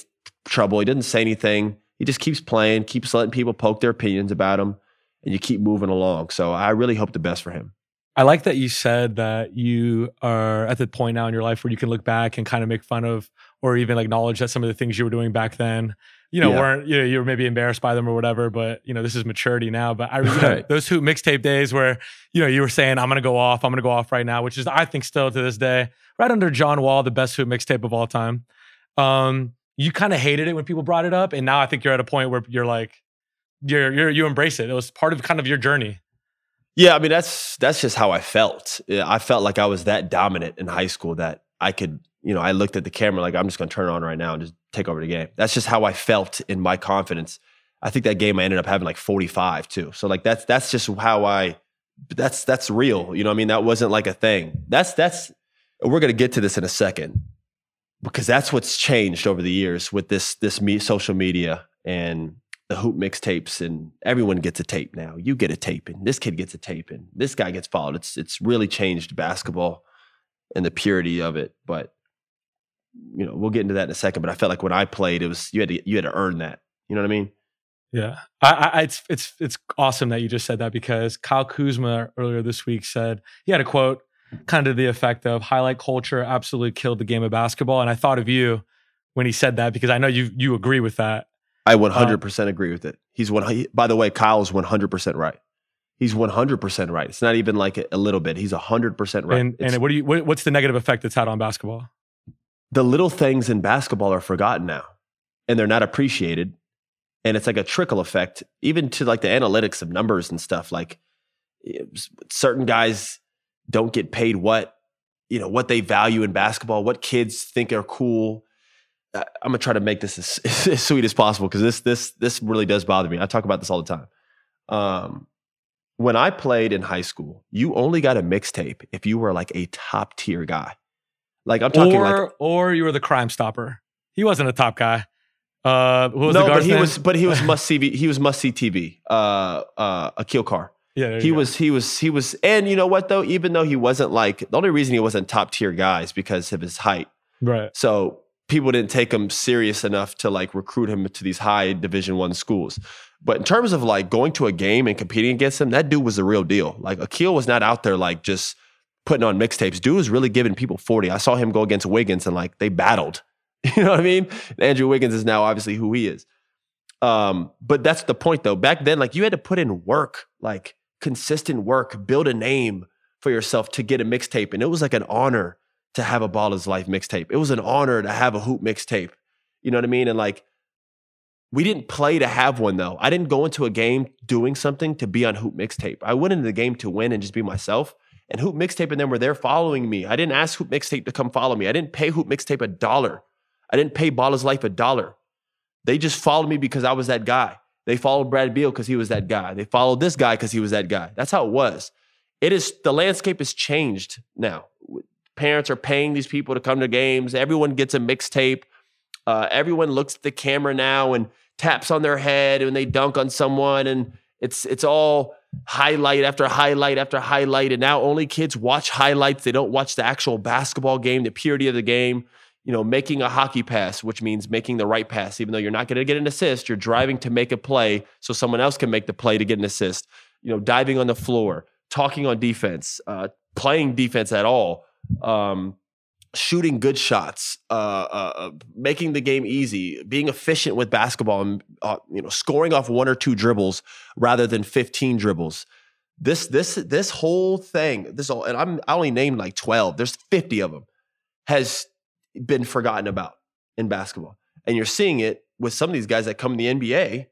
trouble. He doesn't say anything. He just keeps playing, keeps letting people poke their opinions about him, and you keep moving along. So I really hope the best for him. I like that you said that you are at the point now in your life where you can look back and kind of make fun of or even acknowledge that some of the things you were doing back then, you know, yeah. weren't you know, you were maybe embarrassed by them or whatever. But you know, this is maturity now. But I know, those Hoop mixtape days where you know you were saying I'm gonna go off, I'm gonna go off right now, which is I think still to this day right under John Wall, the best Hoop mixtape of all time. Um, you kind of hated it when people brought it up, and now I think you're at a point where you're like, you're you're you embrace it. It was part of kind of your journey. Yeah, I mean that's that's just how I felt. I felt like I was that dominant in high school that I could, you know, I looked at the camera like I'm just going to turn it on right now and just take over the game. That's just how I felt in my confidence. I think that game I ended up having like 45 too. So like that's that's just how I that's that's real. You know I mean? That wasn't like a thing. That's that's we're going to get to this in a second because that's what's changed over the years with this this me, social media and the hoop mixtapes and everyone gets a tape now. You get a tape and this kid gets a tape and this guy gets followed. It's it's really changed basketball and the purity of it. But you know, we'll get into that in a second. But I felt like when I played, it was you had to you had to earn that. You know what I mean? Yeah, I, I, it's it's it's awesome that you just said that because Kyle Kuzma earlier this week said he had a quote kind of the effect of highlight culture absolutely killed the game of basketball, and I thought of you when he said that because I know you you agree with that. I 100% uh, agree with it. He's one. He, by the way, Kyle's 100% right. He's 100% right. It's not even like a, a little bit. He's 100% right. And, and what do you? What, what's the negative effect it's had on basketball? The little things in basketball are forgotten now, and they're not appreciated. And it's like a trickle effect, even to like the analytics of numbers and stuff. Like certain guys don't get paid what you know what they value in basketball, what kids think are cool I'm gonna try to make this as, (laughs) as sweet as possible because this this this really does bother me. I talk about this all the time. Um, when I played in high school, you only got a mixtape if you were like a top tier guy. Like I'm talking or, like, or you were the Crime Stopper. He wasn't a top guy. Uh, no, but he name? was, but he was (laughs) must see. He was must see TV. Uh, uh, Aquille Carr. Yeah, he was, he was, he was, and you know what though? Even though he wasn't like the only reason he wasn't top tier guys because of his height. Right. So people didn't take him serious enough to like recruit him to these high division one schools but in terms of like going to a game and competing against him that dude was the real deal like Aquille was not out there like just putting on mixtapes dude was really giving people 40 i saw him go against wiggins and like they battled (laughs) you know what i mean andrew wiggins is now obviously who he is um, but that's the point though back then like you had to put in work like consistent work build a name for yourself to get a mixtape and it was like an honor to have a Ballislife mixtape. It was an honor to have a hoop mixtape. You know what I mean? And like, we didn't play to have one though. I didn't go into a game doing something to be on hoop mixtape. I went into the game to win and just be myself. And hoop mixtape and them were there following me. I didn't ask hoop mixtape to come follow me. I didn't pay hoop mixtape a dollar. I didn't pay Ballislife a dollar. They just followed me because I was that guy. They followed Brad Beal because he was that guy. They followed this guy because he was that guy. That's how it was. It is the landscape has changed now parents are paying these people to come to games. Everyone gets a mixtape. Uh, everyone looks at the camera now and taps on their head when they dunk on someone, and it's it's all highlight after highlight after highlight. And now only kids watch highlights. They don't watch the actual basketball game, the purity of the game. you know, making a hockey pass, which means making the right pass, even though you're not going to get an assist, you're driving to make a play so someone else can make the play to get an assist. You know, diving on the floor, talking on defense, uh, playing defense at all, um, shooting good shots, uh, uh, uh making the game easy, being efficient with basketball, and uh, you know, scoring off one or two dribbles rather than 15 dribbles. This this this whole thing, this all, and I'm I only named like 12. There's 50 of them, has been forgotten about in basketball, and you're seeing it with some of these guys that come in the NBA.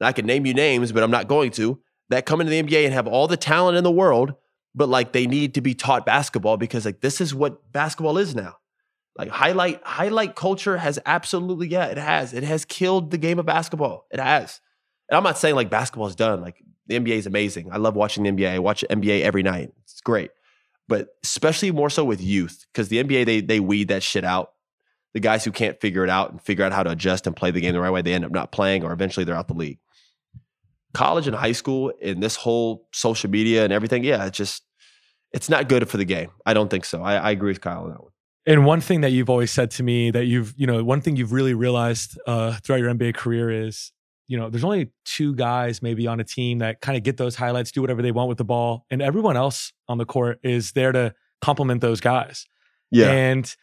And I can name you names, but I'm not going to. That come into the NBA and have all the talent in the world, but like they need to be taught basketball because like this is what basketball is now. Like highlight highlight culture has absolutely yeah it has it has killed the game of basketball. It has. And I'm not saying like basketball is done. Like the NBA is amazing. I love watching the NBA. I watch NBA every night. It's great. But especially more so with youth because the NBA they they weed that shit out. The guys who can't figure it out and figure out how to adjust and play the game the right way, they end up not playing or eventually they're out the league college and high school and this whole social media and everything, yeah, it's just it's not good for the game. I don't think so. I, I agree with Kyle on that one. And one thing that you've always said to me that you've, you know, one thing you've really realized uh, throughout your NBA career is, you know, there's only two guys maybe on a team that kind of get those highlights, do whatever they want with the ball, and everyone else on the court is there to complement those guys. Yeah. And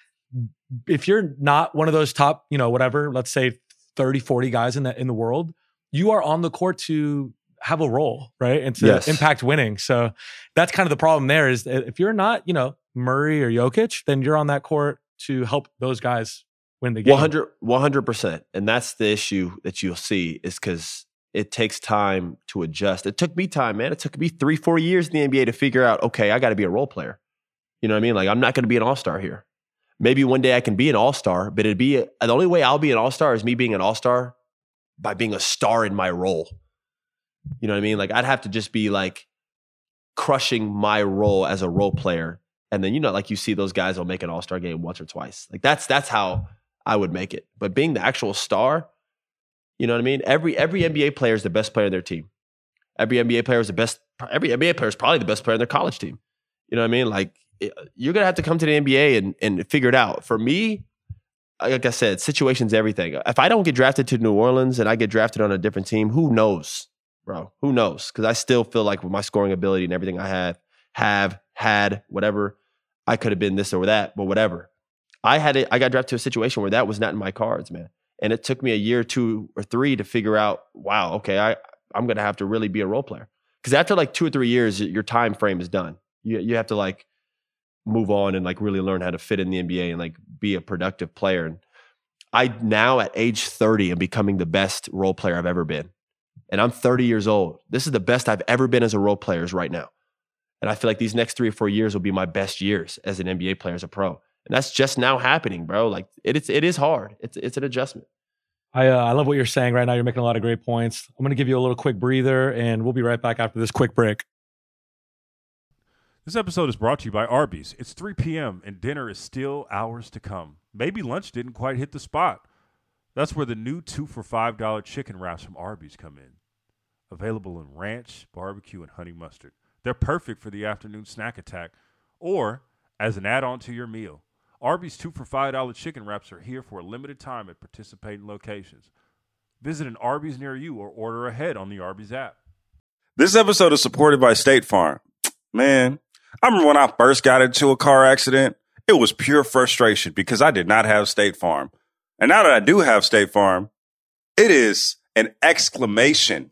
if you're not one of those top, you know, whatever, let's say 30, 40 guys in that in the world, you are on the court to have a role, right? And to yes. impact winning. So that's kind of the problem there is if you're not, you know, Murray or Jokic, then you're on that court to help those guys win the game. 100 percent, and that's the issue that you'll see is because it takes time to adjust. It took me time, man. It took me three, four years in the NBA to figure out, okay, I got to be a role player. You know what I mean? Like I'm not going to be an all star here. Maybe one day I can be an all star, but it'd be a, the only way I'll be an all star is me being an all star by being a star in my role. You know what I mean? Like I'd have to just be like crushing my role as a role player. And then, you know, like you see those guys will make an all-star game once or twice. Like that's that's how I would make it. But being the actual star, you know what I mean? Every every NBA player is the best player in their team. Every NBA player is the best every NBA player is probably the best player in their college team. You know what I mean? Like eh, you're gonna have to come to the NBA and and figure it out. For me, like I said, situations everything. If I don't get drafted to New Orleans and I get drafted on a different team, who knows, bro? Who knows? Because I still feel like with my scoring ability and everything I have, have had, whatever, I could have been this or that, but whatever. I had it. I got drafted to a situation where that was not in my cards, man. And it took me a year, two or three to figure out, wow, okay, I I'm gonna have to really be a role player. Because after like two or three years, your time frame is done. You you have to like move on and like really learn how to fit in the NBA and like be a productive player. And I now at age 30 am becoming the best role player I've ever been. And I'm 30 years old. This is the best I've ever been as a role player is right now. And I feel like these next three or four years will be my best years as an NBA player, as a pro. And that's just now happening, bro. Like it, it's it is hard. It's it's an adjustment. I uh, I love what you're saying right now. You're making a lot of great points. I'm going to give you a little quick breather, and we'll be right back after this quick break. This episode is brought to you by Arby's. It's 3 p.m. and dinner is still hours to come. Maybe lunch didn't quite hit the spot. That's where the new two for $5 chicken wraps from Arby's come in. Available in ranch, barbecue, and honey mustard. They're perfect for the afternoon snack attack or as an add on to your meal. Arby's two for $5 chicken wraps are here for a limited time at participating locations. Visit an Arby's near you or order ahead on the Arby's app. This episode is supported by State Farm. Man, I remember when I first got into a car accident, it was pure frustration because I did not have State Farm. And now that I do have State Farm, it is an exclamation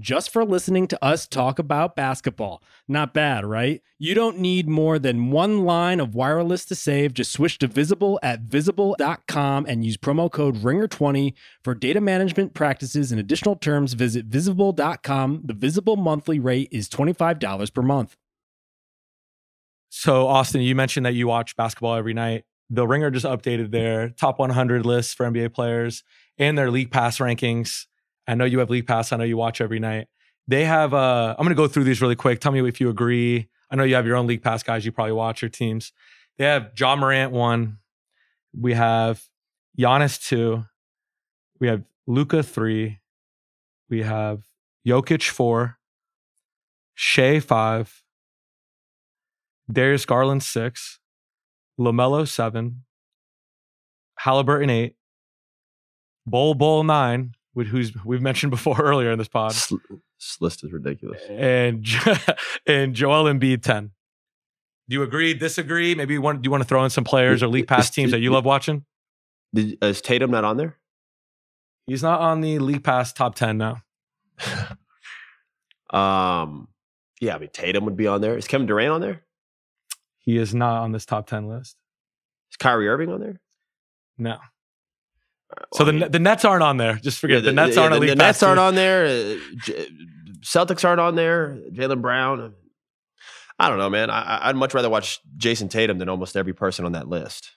Just for listening to us talk about basketball. Not bad, right? You don't need more than one line of wireless to save. Just switch to Visible at visible.com and use promo code RINGER20 for data management practices and additional terms. Visit visible.com. The Visible monthly rate is $25 per month. So, Austin, you mentioned that you watch basketball every night. The Ringer just updated their top 100 list for NBA players and their league pass rankings. I know you have league pass. I know you watch every night. They have. Uh, I'm going to go through these really quick. Tell me if you agree. I know you have your own league pass guys. You probably watch your teams. They have Ja Morant one. We have Giannis two. We have Luka three. We have Jokic four. Shai five. Darius Garland six. LaMelo seven. Halliburton eight. Bol Bol nine, who's we've mentioned before (laughs) earlier in this pod, This, list is ridiculous. and (laughs) and Joel Embiid ten. Do you agree? Disagree? Maybe you want do you want to throw in some players or league pass Is- teams that you love watching? Is Tatum not on there? He's not on the league pass top ten now. (laughs) Um, yeah, I mean Tatum would be on there. Is Kevin Durant on there? He is not on this top ten list. Is Kyrie Irving on there? No. Well, So I the mean, the Nets aren't on there. Just forget yeah, the Nets yeah, aren't the, the Nets aren't on there. Uh, J- Celtics aren't on there. Jaylen Brown. I don't know, man. I, I'd much rather watch Jayson Tatum than almost every person on that list.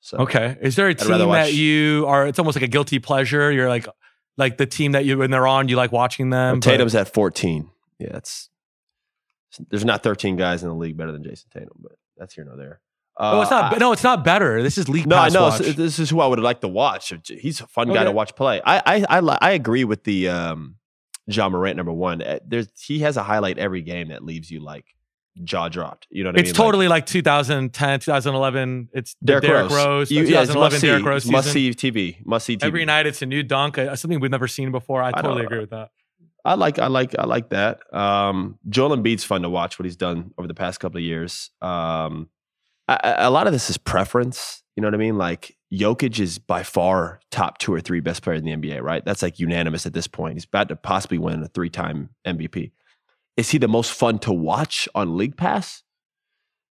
So Okay. Is there a rather team watch- that you are? It's almost like a guilty pleasure. You're like, like the team that you when they're on, you like watching them. but- Tatum's at 14. Yeah, it's there's not 13 guys in the league better than Jayson Tatum, but that's here nor there. Oh, it's not. Uh, no, it's not better. This is league No, I know. So This is who I would like to watch. He's a fun guy to watch play. I I I, I agree with the um, Ja Morant number one. Uh, There's he has a highlight every game that leaves you like jaw dropped. You know what I mean? It's totally like, 2010, 2011. It's Derrick, Derrick Rose. Rose. You, the yeah, 2011. Derrick Rose season. Must see TV. Must see TV. Every night it's a new dunk, uh, something we've never seen before. I I totally agree with that. I like I like I like that. Um, Joel Embiid's fun to watch what he's done over the past couple of years. Um, I- a lot of this is preference. You know what I mean? Like Jokic is by far top two or three best player in the NBA. Right? That's like unanimous at this point. He's about to possibly win a three time MVP. Is he the most fun to watch on League Pass?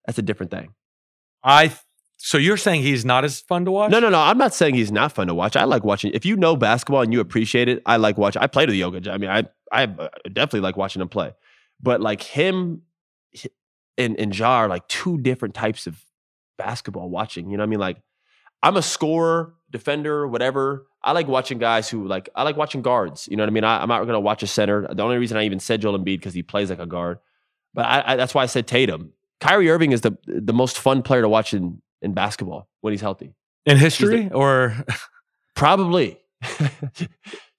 That's a different thing. I. So you're saying he's not as fun to watch? No, no, no. I'm not saying he's not fun to watch. I like watching. If you know basketball and you appreciate it, I like watching. I played with Jokic. I mean, I I uh, definitely like watching him play. But like him and and Ja are like two different types of basketball watching. You know what I mean? Like I'm a scorer, defender, whatever. I like watching guys who like I like watching guards. You know what I mean? I, I'm not gonna watch a center. The only reason I even said Joel Embiid because he plays like a guard. But I, I, that's why I said Tatum. Kyrie Irving is the the most fun player to watch in in basketball when he's healthy. In history, or (laughs) Probably. (laughs)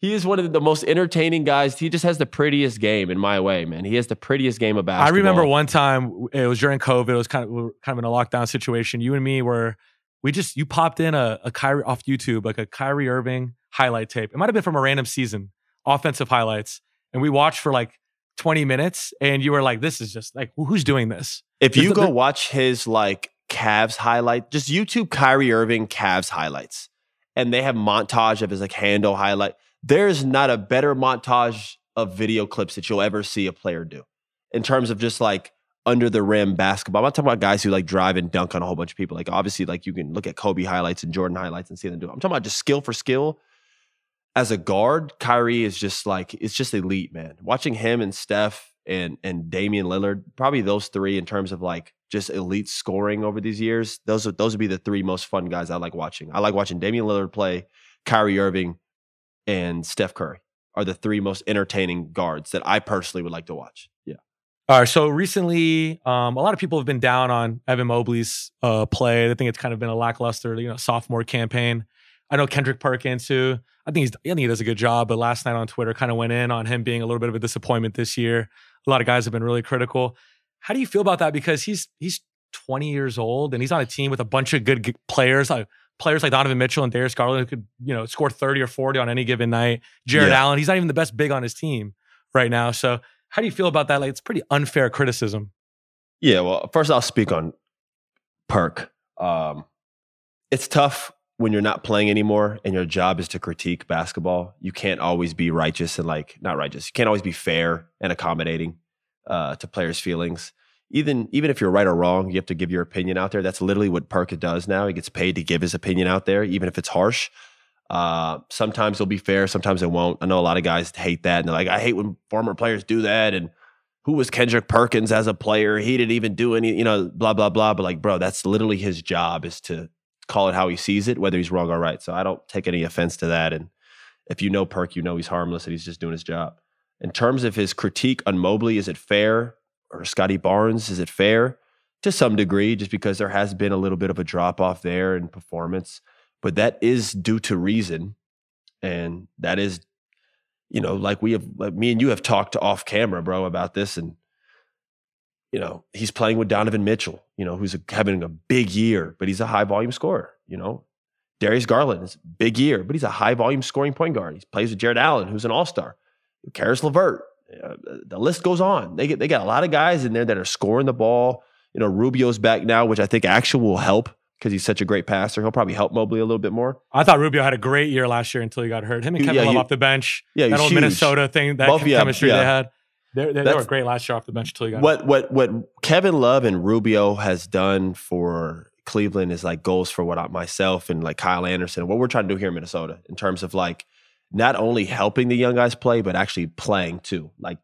he is one of the most entertaining guys. He just has the prettiest game in my way, man. He has the prettiest game of basketball. I remember one time it was during COVID. It was kind of we kind of in a lockdown situation. You and me were we just you popped in a, a Kyrie off YouTube like a Kyrie Irving highlight tape. It might have been from a random season, offensive highlights, and we watched for like 20 minutes. And you were like, "This is just like who's doing this?" If you go watch his like Cavs highlight, just YouTube Kyrie Irving Cavs highlights, and they have montage of his like handle highlight. There's not a better montage of video clips that you'll ever see a player do in terms of just like under the rim basketball. I'm not talking about guys who like drive and dunk on a whole bunch of people. Like obviously, like you can look at Kobe highlights and Jordan highlights and see them do it. I'm talking about just skill for skill. As a guard, Kyrie is just like it's just elite, man. Watching him and Steph and and Damian Lillard, probably those three in terms of like just elite scoring over these years. Those would those would be the three most fun guys I like watching. I like watching Damian Lillard play, Kyrie Irving, and Steph Curry are the three most entertaining guards that I personally would like to watch. Yeah. All right. So recently, um, a lot of people have been down on Evan Mobley's uh, play. I think it's kind of been a lackluster, you know, sophomore campaign. I know Kendrick Perkins, who I think he's, I think he does a good job, but last night on Twitter kind of went in on him being a little bit of a disappointment this year. A lot of guys have been really critical. How do you feel about that? Because he's he's 20 years old and he's on a team with a bunch of good players, like players like Donovan Mitchell and Darius Garland who could, you know, score 30 or 40 on any given night. Jarrett Yeah. Allen, he's not even the best big on his team right now. So how do you feel about that? Like it's pretty unfair criticism. Yeah. Well, first I'll speak on Perk. Um, it's tough when you're not playing anymore and your job is to critique basketball, you can't always be righteous and like not righteous. You can't always be fair and accommodating uh, to players' feelings. Even even if you're right or wrong, you have to give your opinion out there. That's literally what Perk does now. He gets paid to give his opinion out there, even if it's harsh. Uh, sometimes it'll be fair, sometimes it won't. I know a lot of guys hate that, and they're like, "I hate when former players do that." And who was Kendrick Perkins as a player? He didn't even do any, you know, blah blah blah. But like, bro, that's literally his job is to call it how he sees it, whether he's wrong or right. So I don't take any offense to that. And if you know Perk, you know he's harmless and he's just doing his job. In terms of his critique on Mobley, is it fair? Or Scottie Barnes, is it fair? To some degree, just because there has been a little bit of a drop off there in performance. But that is due to reason. And that is, you know, like we have, like me and you have talked off camera, bro, about this. And you know, he's playing with Donovan Mitchell, you know, who's a, having a big year, but he's a high volume scorer, you know. Darius Garland is big year, but he's a high volume scoring point guard. He plays with Jarrett Allen, who's an all star. Caris LeVert. Uh, the list goes on. They get they got a lot of guys in there that are scoring the ball. You know, Rubio's back now, which I think actually will help because he's such a great passer. He'll probably help Mobley a little bit more. I thought Rubio had a great year last year until he got hurt. Him and Kevin yeah, Love off the bench. Yeah, that old huge. Minnesota thing, that chemistry yeah. they had. They, they, they were great last year off the bench until you got what what what Kevin Love and Rubio has done for Cleveland is like goals for what I, myself and like Kyle Anderson what we're trying to do here in Minnesota in terms of like not only helping the young guys play but actually playing too like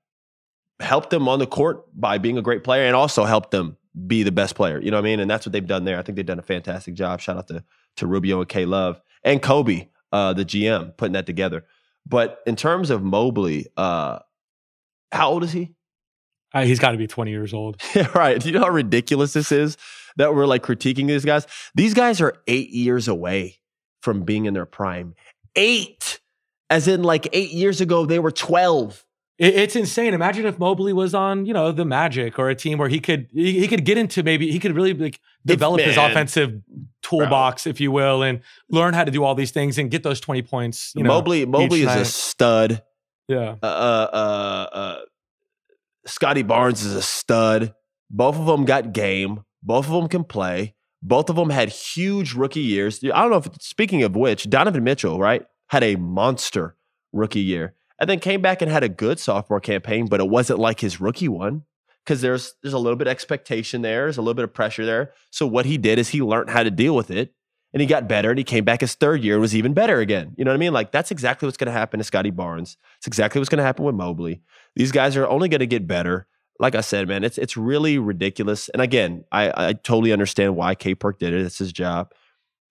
help them on the court by being a great player and also help them be the best player you know what I mean and that's what they've done there I think they've done a fantastic job shout out to to Rubio and K Love and Koby uh, the GM putting that together but in terms of Mobley uh, how old is he? Uh, he's got to be 20 years old. (laughs) right. Do you know how ridiculous this is that we're like critiquing these guys? These guys are eight years away from being in their prime. Eight. As in, like eight years ago, they were 12. It, it's insane. Imagine if Mobley was on, you know, the Magic or a team where he could he, he could get into maybe he could really like develop his offensive toolbox, Bro. if you will, and learn how to do all these things and get those 20 points. You know, Mobley Mobley is night. a stud. Yeah. Uh, uh, uh, uh, Scottie Barnes is a stud. Both of them got game. Both of them can play. Both of them had huge rookie years. I don't know if, speaking of which, Donovan Mitchell, right, had a monster rookie year and then came back and had a good sophomore campaign, but it wasn't like his rookie one because there's there's a little bit of expectation there, there's a little bit of pressure there. So what he did is he learned how to deal with it and he got better and he came back his third year and was even better again. You know what I mean? Like that's exactly what's going to happen to Scottie Barnes. It's exactly what's going to happen with Mobley. These guys are only going to get better. Like I said, man, it's it's really ridiculous. And again, I I totally understand why K Perk did it. It's his job.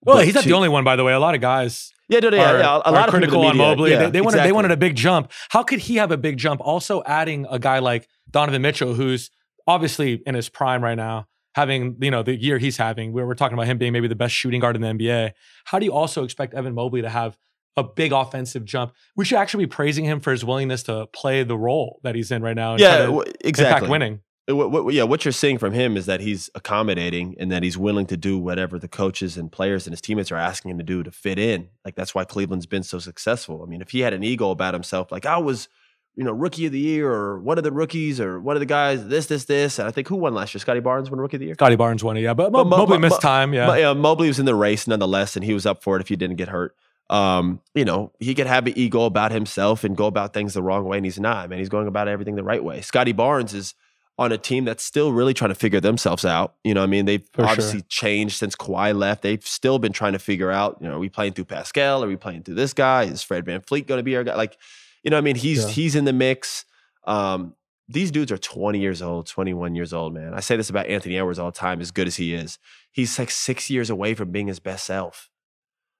Well, but he's not to, the only one, by the way. A lot of guys, yeah, yeah, yeah, yeah. a lot of critical on Mobley. Yeah, they, they wanted exactly. they wanted a big jump. How could he have a big jump? Also, adding a guy like Donovan Mitchell, who's obviously in his prime right now, having you know the year he's having, where we're talking about him being maybe the best shooting guard in the NBA. How do you also expect Evan Mobley to have a big offensive jump? We should actually be praising him for his willingness to play the role that he's in right now. yeah, exactly. winning. What, what, yeah, what you're seeing from him is that he's accommodating and that he's willing to do whatever the coaches and players and his teammates are asking him to do to fit in. Like that's why Cleveland's been so successful. I mean, if he had an ego about himself, like I was you know, rookie of the year or one of the rookies or one of the guys, this, this, this. And I think who won last year? Scottie Barnes won rookie of the year? Scottie Barnes won it, yeah. But, but Mo- Mobley Mo- missed time, yeah. Mo- yeah. Mobley was in the race nonetheless, and he was up for it if he didn't get hurt. Um, you know, he could have an ego about himself and go about things the wrong way, and he's not, man. He's going about everything the right way. Scottie Barnes is on a team that's still really trying to figure themselves out. You know, I mean, they've for obviously sure. changed since Kawhi left. They've still been trying to figure out, you know, are we playing through Pascal? Are we playing through this guy? Is Fred Van VanVleet going to be our guy? Like, you know, I mean, he's yeah. he's in the mix. Um, these dudes are 20 years old, 21 years old, man. I say this about Anthony Edwards all the time, as good as he is. He's like six years away from being his best self.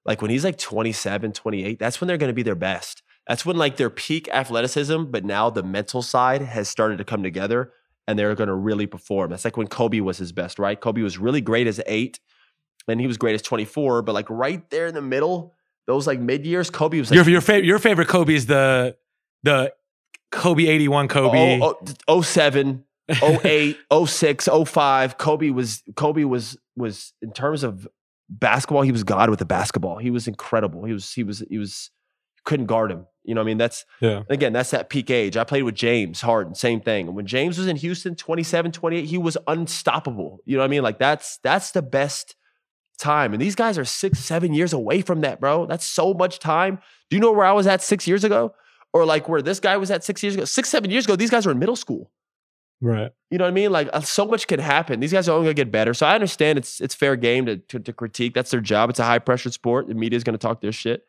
Like when he's like 27, 28, that's when they're going to be their best. That's when like their peak athleticism, but now the mental side has started to come together and they're going to really perform. That's like when Kobe was his best, right? Kobe was really great as eight and he was great as 24, but like right there in the middle, those like mid years, Kobe was like. Your, your, fa- your favorite Kobe is the, the Kobe 81 Kobe. Oh, oh, 07, 08, (laughs) 06, 05. Kobe was Kobe was was in terms of basketball, he was God with the basketball. He was incredible. He was he was he was couldn't guard him. You know what I mean? That's yeah. Again, that's that peak age. I played with James Harden, same thing. And when James was in Houston, 27, 28, he was unstoppable. You know what I mean? Like that's that's the best time. And these guys are six, seven years away from that, bro. That's so much time. Do you know where I was at six years ago? Or like where this guy was at six years ago? Six, seven years ago, these guys were in middle school. Right. You know what I mean? Like uh, so much can happen. These guys are only gonna get better. So I understand it's it's fair game to, to, to critique. That's their job. It's a high pressure sport. The media is gonna talk their shit.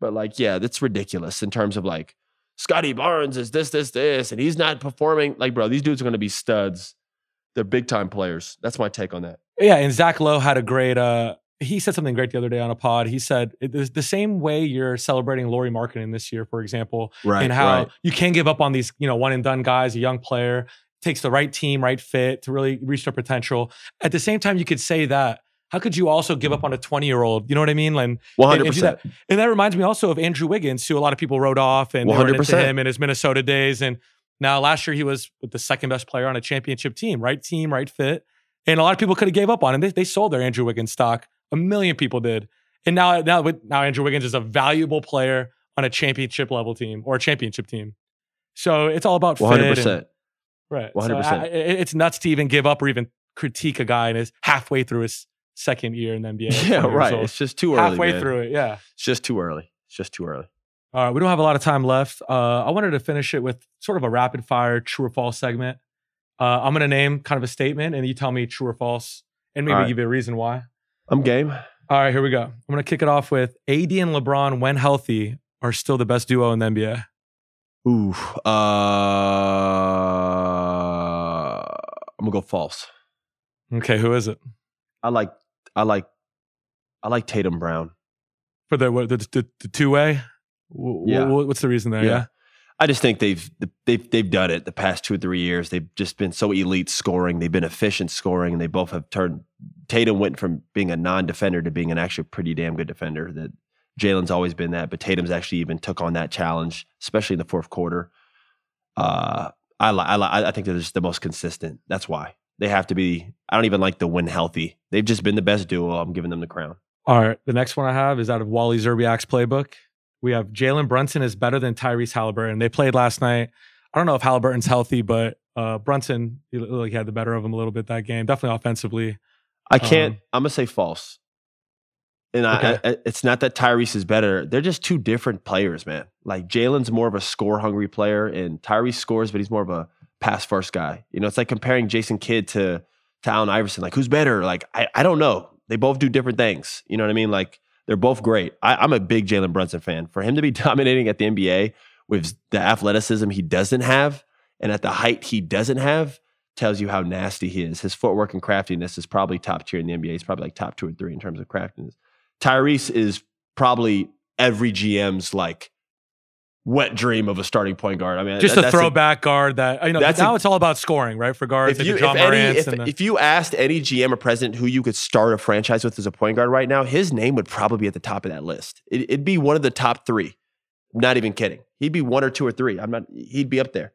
But like, yeah, that's ridiculous in terms of like Scottie Barnes is this, this, this, and he's not performing. Like, bro, these dudes are gonna be studs. They're big time players. That's my take on that. Yeah, and Zach Lowe had a great. uh He said something great the other day on a pod. He said the same way you're celebrating Lauri Markkanen this year, for example, Right. and how you can't give up on these, you know, one and done guys. A young player takes the right team, right fit to really reach their potential. At the same time, you could say that. How could you also give up on a 20 year old? You know what I mean? And, One and- and that. And that reminds me also of Andrew Wiggins, who a lot of people wrote off and they were into 100%. him in his Minnesota days. And now last year he was with the second best player on a championship team, right team, right fit. And a lot of people could have gave up on him. They, they sold their Andrew Wiggins stock. A million people did. And now, now, now Andrew Wiggins is a valuable player on a championship level team or a championship team. So it's all about fit. One hundred and- percent. Right. 100%. So I- I- it's nuts to even give up or even critique a guy and is halfway through his second year in the NBA. Yeah, right. old. It's just too early. halfway man. through it. Yeah. It's just too early. It's just too early. All right, we don't have a lot of time left. Uh, I wanted to finish it with sort of a rapid fire true or false segment. Uh, I'm going to name kind of a statement, and you tell me true or false, and maybe right. give you a reason why. I'm game. All right, here we go. I'm going to kick it off with AD and LeBron, when healthy, are still the best duo in the NBA. Ooh. Uh, I'm gonna go false. Okay, who is it I like I like I like Tatum Brown. for the what, the, the, the two way? Yeah. What's the reason there? Yeah. Yeah. I just think they've they've they've done it the past two or three years. They've just been so elite scoring. They've been efficient scoring, and they both have turned. Tatum went from being a non-defender to being an actually pretty damn good defender. That Jaylen's always been that, but Tatum's actually even took on that challenge, especially in the fourth quarter. Uh, I li- I li- I think they're just the most consistent. That's why they have to be. I don't even like the win healthy. They've just been the best duo. I'm giving them the crown. All right. The next one I have is out of Wally Szczerbiak's playbook. We have Jalen Brunson is better than Tyrese Halliburton. They played last night. I don't know if Halliburton's healthy, but uh, Brunson he he had the better of him a little bit that game. Definitely offensively. I can't. Um, I'm gonna say false. And I, I, it's not that Tyrese is better. They're just two different players, man. Like Jalen's more of a score hungry player, and Tyrese scores, but he's more of a pass first guy. You know, it's like comparing Jason Kidd to to Allen Iverson. Like, who's better? Like, I, I don't know. They both do different things. You know what I mean? Like, they're both great. I, I'm a big Jalen Brunson fan. For him to be (laughs) dominating at the NBA with the athleticism he doesn't have, and at the height he doesn't have, tells you how nasty he is. His footwork and craftiness is probably top tier in the NBA. He's probably like top two or three in terms of craftiness. Tyrese is probably every GM's like wet dream of a starting point guard. I mean, Just that- a throwback guard that you know. that's now a- it's all about scoring, right? For guards, if like you, the if, any, if, and the- if you asked any GM or president who you could start a franchise with as a point guard right now, his name would probably be at the top of that list. It, it'd be one of the top three. I'm not even kidding. He'd be one or two or three. I'm not. He'd be up there.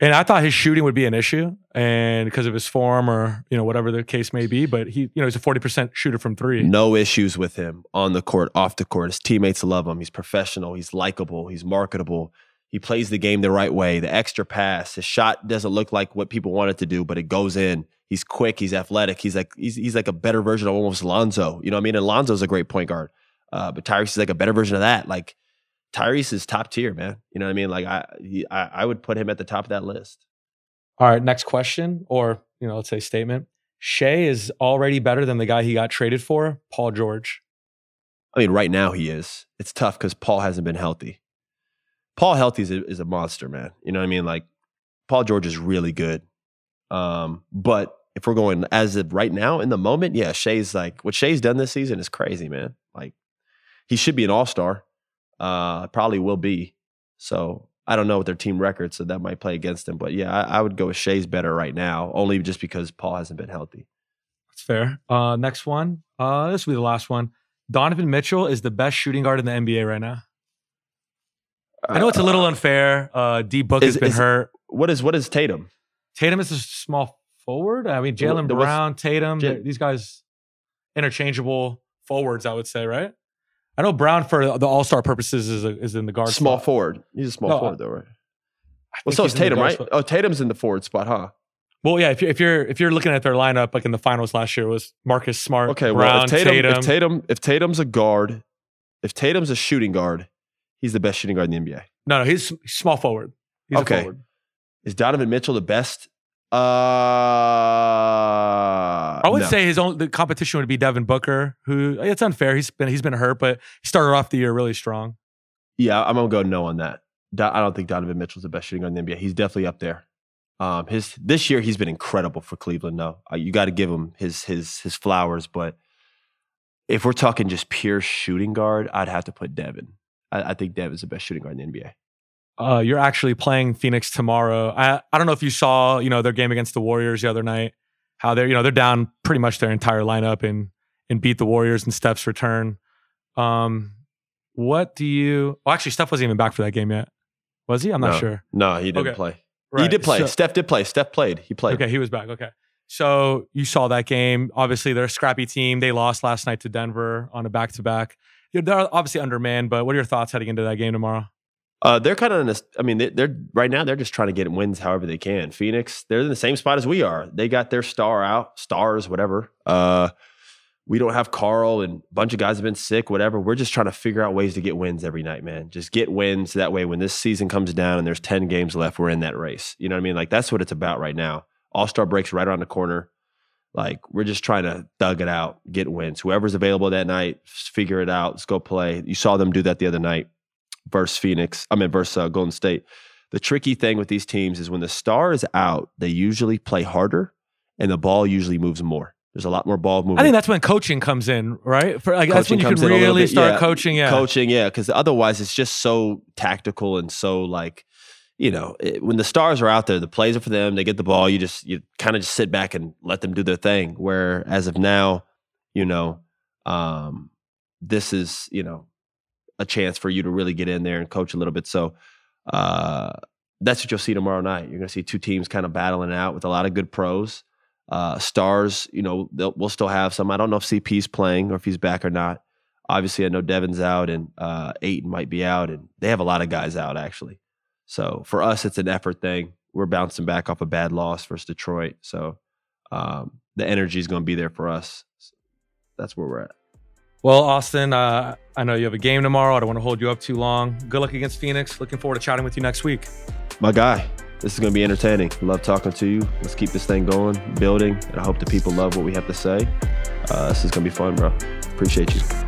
And I thought his shooting would be an issue, and because of his form or you know whatever the case may be. But he, you know, he's a forty percent shooter from three. No issues with him on the court, off the court. His teammates love him. He's professional. He's likable. He's marketable. He plays the game the right way. The extra pass. His shot doesn't look like what people want it to do, but it goes in. He's quick. He's athletic. He's like he's, he's like a better version of almost Lonzo. You know what I mean? And Lonzo's a great point guard, uh, but Tyrese is like a better version of that. Like Tyrese is top tier, man. You know what I mean? Like I, he, I I would put him at the top of that list. All right, next question, or you know, let's say statement. Shai is already better than the guy he got traded for, Paul George. I mean, right now he is. It's tough because Paul hasn't been healthy. Paul healthy is a, is a monster, man. You know what I mean? Like Paul George is really good. Um, but if we're going as of right now in the moment, yeah, Shai's like what Shai's done this season is crazy, man. Like he should be an all star. Uh, probably will be. So I don't know what their team record, so that might play against them. But yeah, I, I would go with Shai's better right now, only just because Paul hasn't been healthy. That's fair. Uh, next one. Uh, this will be the last one. Donovan Mitchell is the best shooting guard in the NBA right now. I know it's a little unfair. Uh, D Book has been is- hurt. What is what is Tatum? Tatum is a small forward. I mean, Jaylen Brown, Tatum, they're- these guys interchangeable forwards. I would say, right? I know Brown for the All Star purposes is a, is in the guard. small spot. forward. He's a small No, forward though, right? Well, so is Tatum, right? spot. Oh, Tatum's in the forward spot, huh? Well, yeah. If you're if you're if you're looking at their lineup, like in the finals last year, was Marcus Smart, Okay, Brown, well, if Tatum, Tatum. if Tatum, if Tatum's a guard, if Tatum's a shooting guard, he's the best shooting guard in the NBA. no, no, he's small forward. He's Okay. a forward. Is Donovan Mitchell the best? Uh, I would no. say his own the competition would be Devin Booker, who it's unfair. He's been he's been hurt, but he started off the year really strong. Yeah, I'm gonna go no on that. I don't think Donovan Mitchell's the best shooting guard in the NBA. He's definitely up there. Um, his this year he's been incredible for Cleveland. though. uh, you got to give him his his his flowers. But if we're talking just pure shooting guard, I'd have to put Devin. I, I think Devin's the best shooting guard in the NBA. Uh, you're actually playing Phoenix tomorrow. I I don't know if you saw you know their game against the Warriors the other night. How they're you know they're down pretty much their entire lineup and and beat the Warriors in Steph's return. Um, what do you? Well, actually, Steph wasn't even back for that game yet. Was he? I'm not No. sure. No, he didn't Okay. play. he did play. so- Steph did play. Steph played. He played. Okay, he was back. Okay. So you saw that game. Obviously, they're a scrappy team. They lost last night to Denver on a back to back. They're obviously undermanned, but what are your thoughts heading into that game tomorrow? Uh, they're kind of. I mean, they, they're right now. They're just trying to get wins however they can. Phoenix, they're in the same spot as we are. They got their star out, stars, whatever. Uh, we don't have Karl, and a bunch of guys have been sick, whatever. We're just trying to figure out ways to get wins every night, man. Just get wins that way. When this season comes down and there's ten games left, we're in that race. You know what I mean? Like that's what it's about right now. All Star breaks right around the corner. Like we're just trying to thug it out, get wins. Whoever's available that night, figure it out. Let's go play. You saw them do that the other night versus Phoenix. I mean, versus uh, Golden State. The tricky thing with these teams is when the star is out, they usually play harder, and the ball usually moves more. There's a lot more ball movement. I think that's when coaching comes in, right? For like that's when Coaching you can in a little really bit, start yeah. coaching. Yeah, coaching, yeah, because otherwise it's just so tactical and so like, you know, it, when the stars are out there, the plays are for them. They get the ball. You just you kind of just sit back and let them do their thing. Where as of now, you know, um, this is you know a chance for you to really get in there and coach a little bit. So uh, that's what you'll see tomorrow night. You're going to see two teams kind of battling out with a lot of good pros. Uh, stars, you know, we'll still have some. I don't know if CP's playing or if he's back or not. Obviously, I know Devin's out and uh, Ayton might be out, and they have a lot of guys out actually. So for us, it's an effort thing. We're bouncing back off a bad loss versus Detroit, so um, the energy is going to be there for us. That's where we're at. Well, Austin, uh, I know you have a game tomorrow. I don't want to hold you up too long. Good luck against Phoenix. Looking forward to chatting with you next week. My guy, this is going to be entertaining. Love talking to you. Let's keep this thing going, building, and I hope the people love what we have to say. Uh, this is going to be fun, bro. Appreciate you.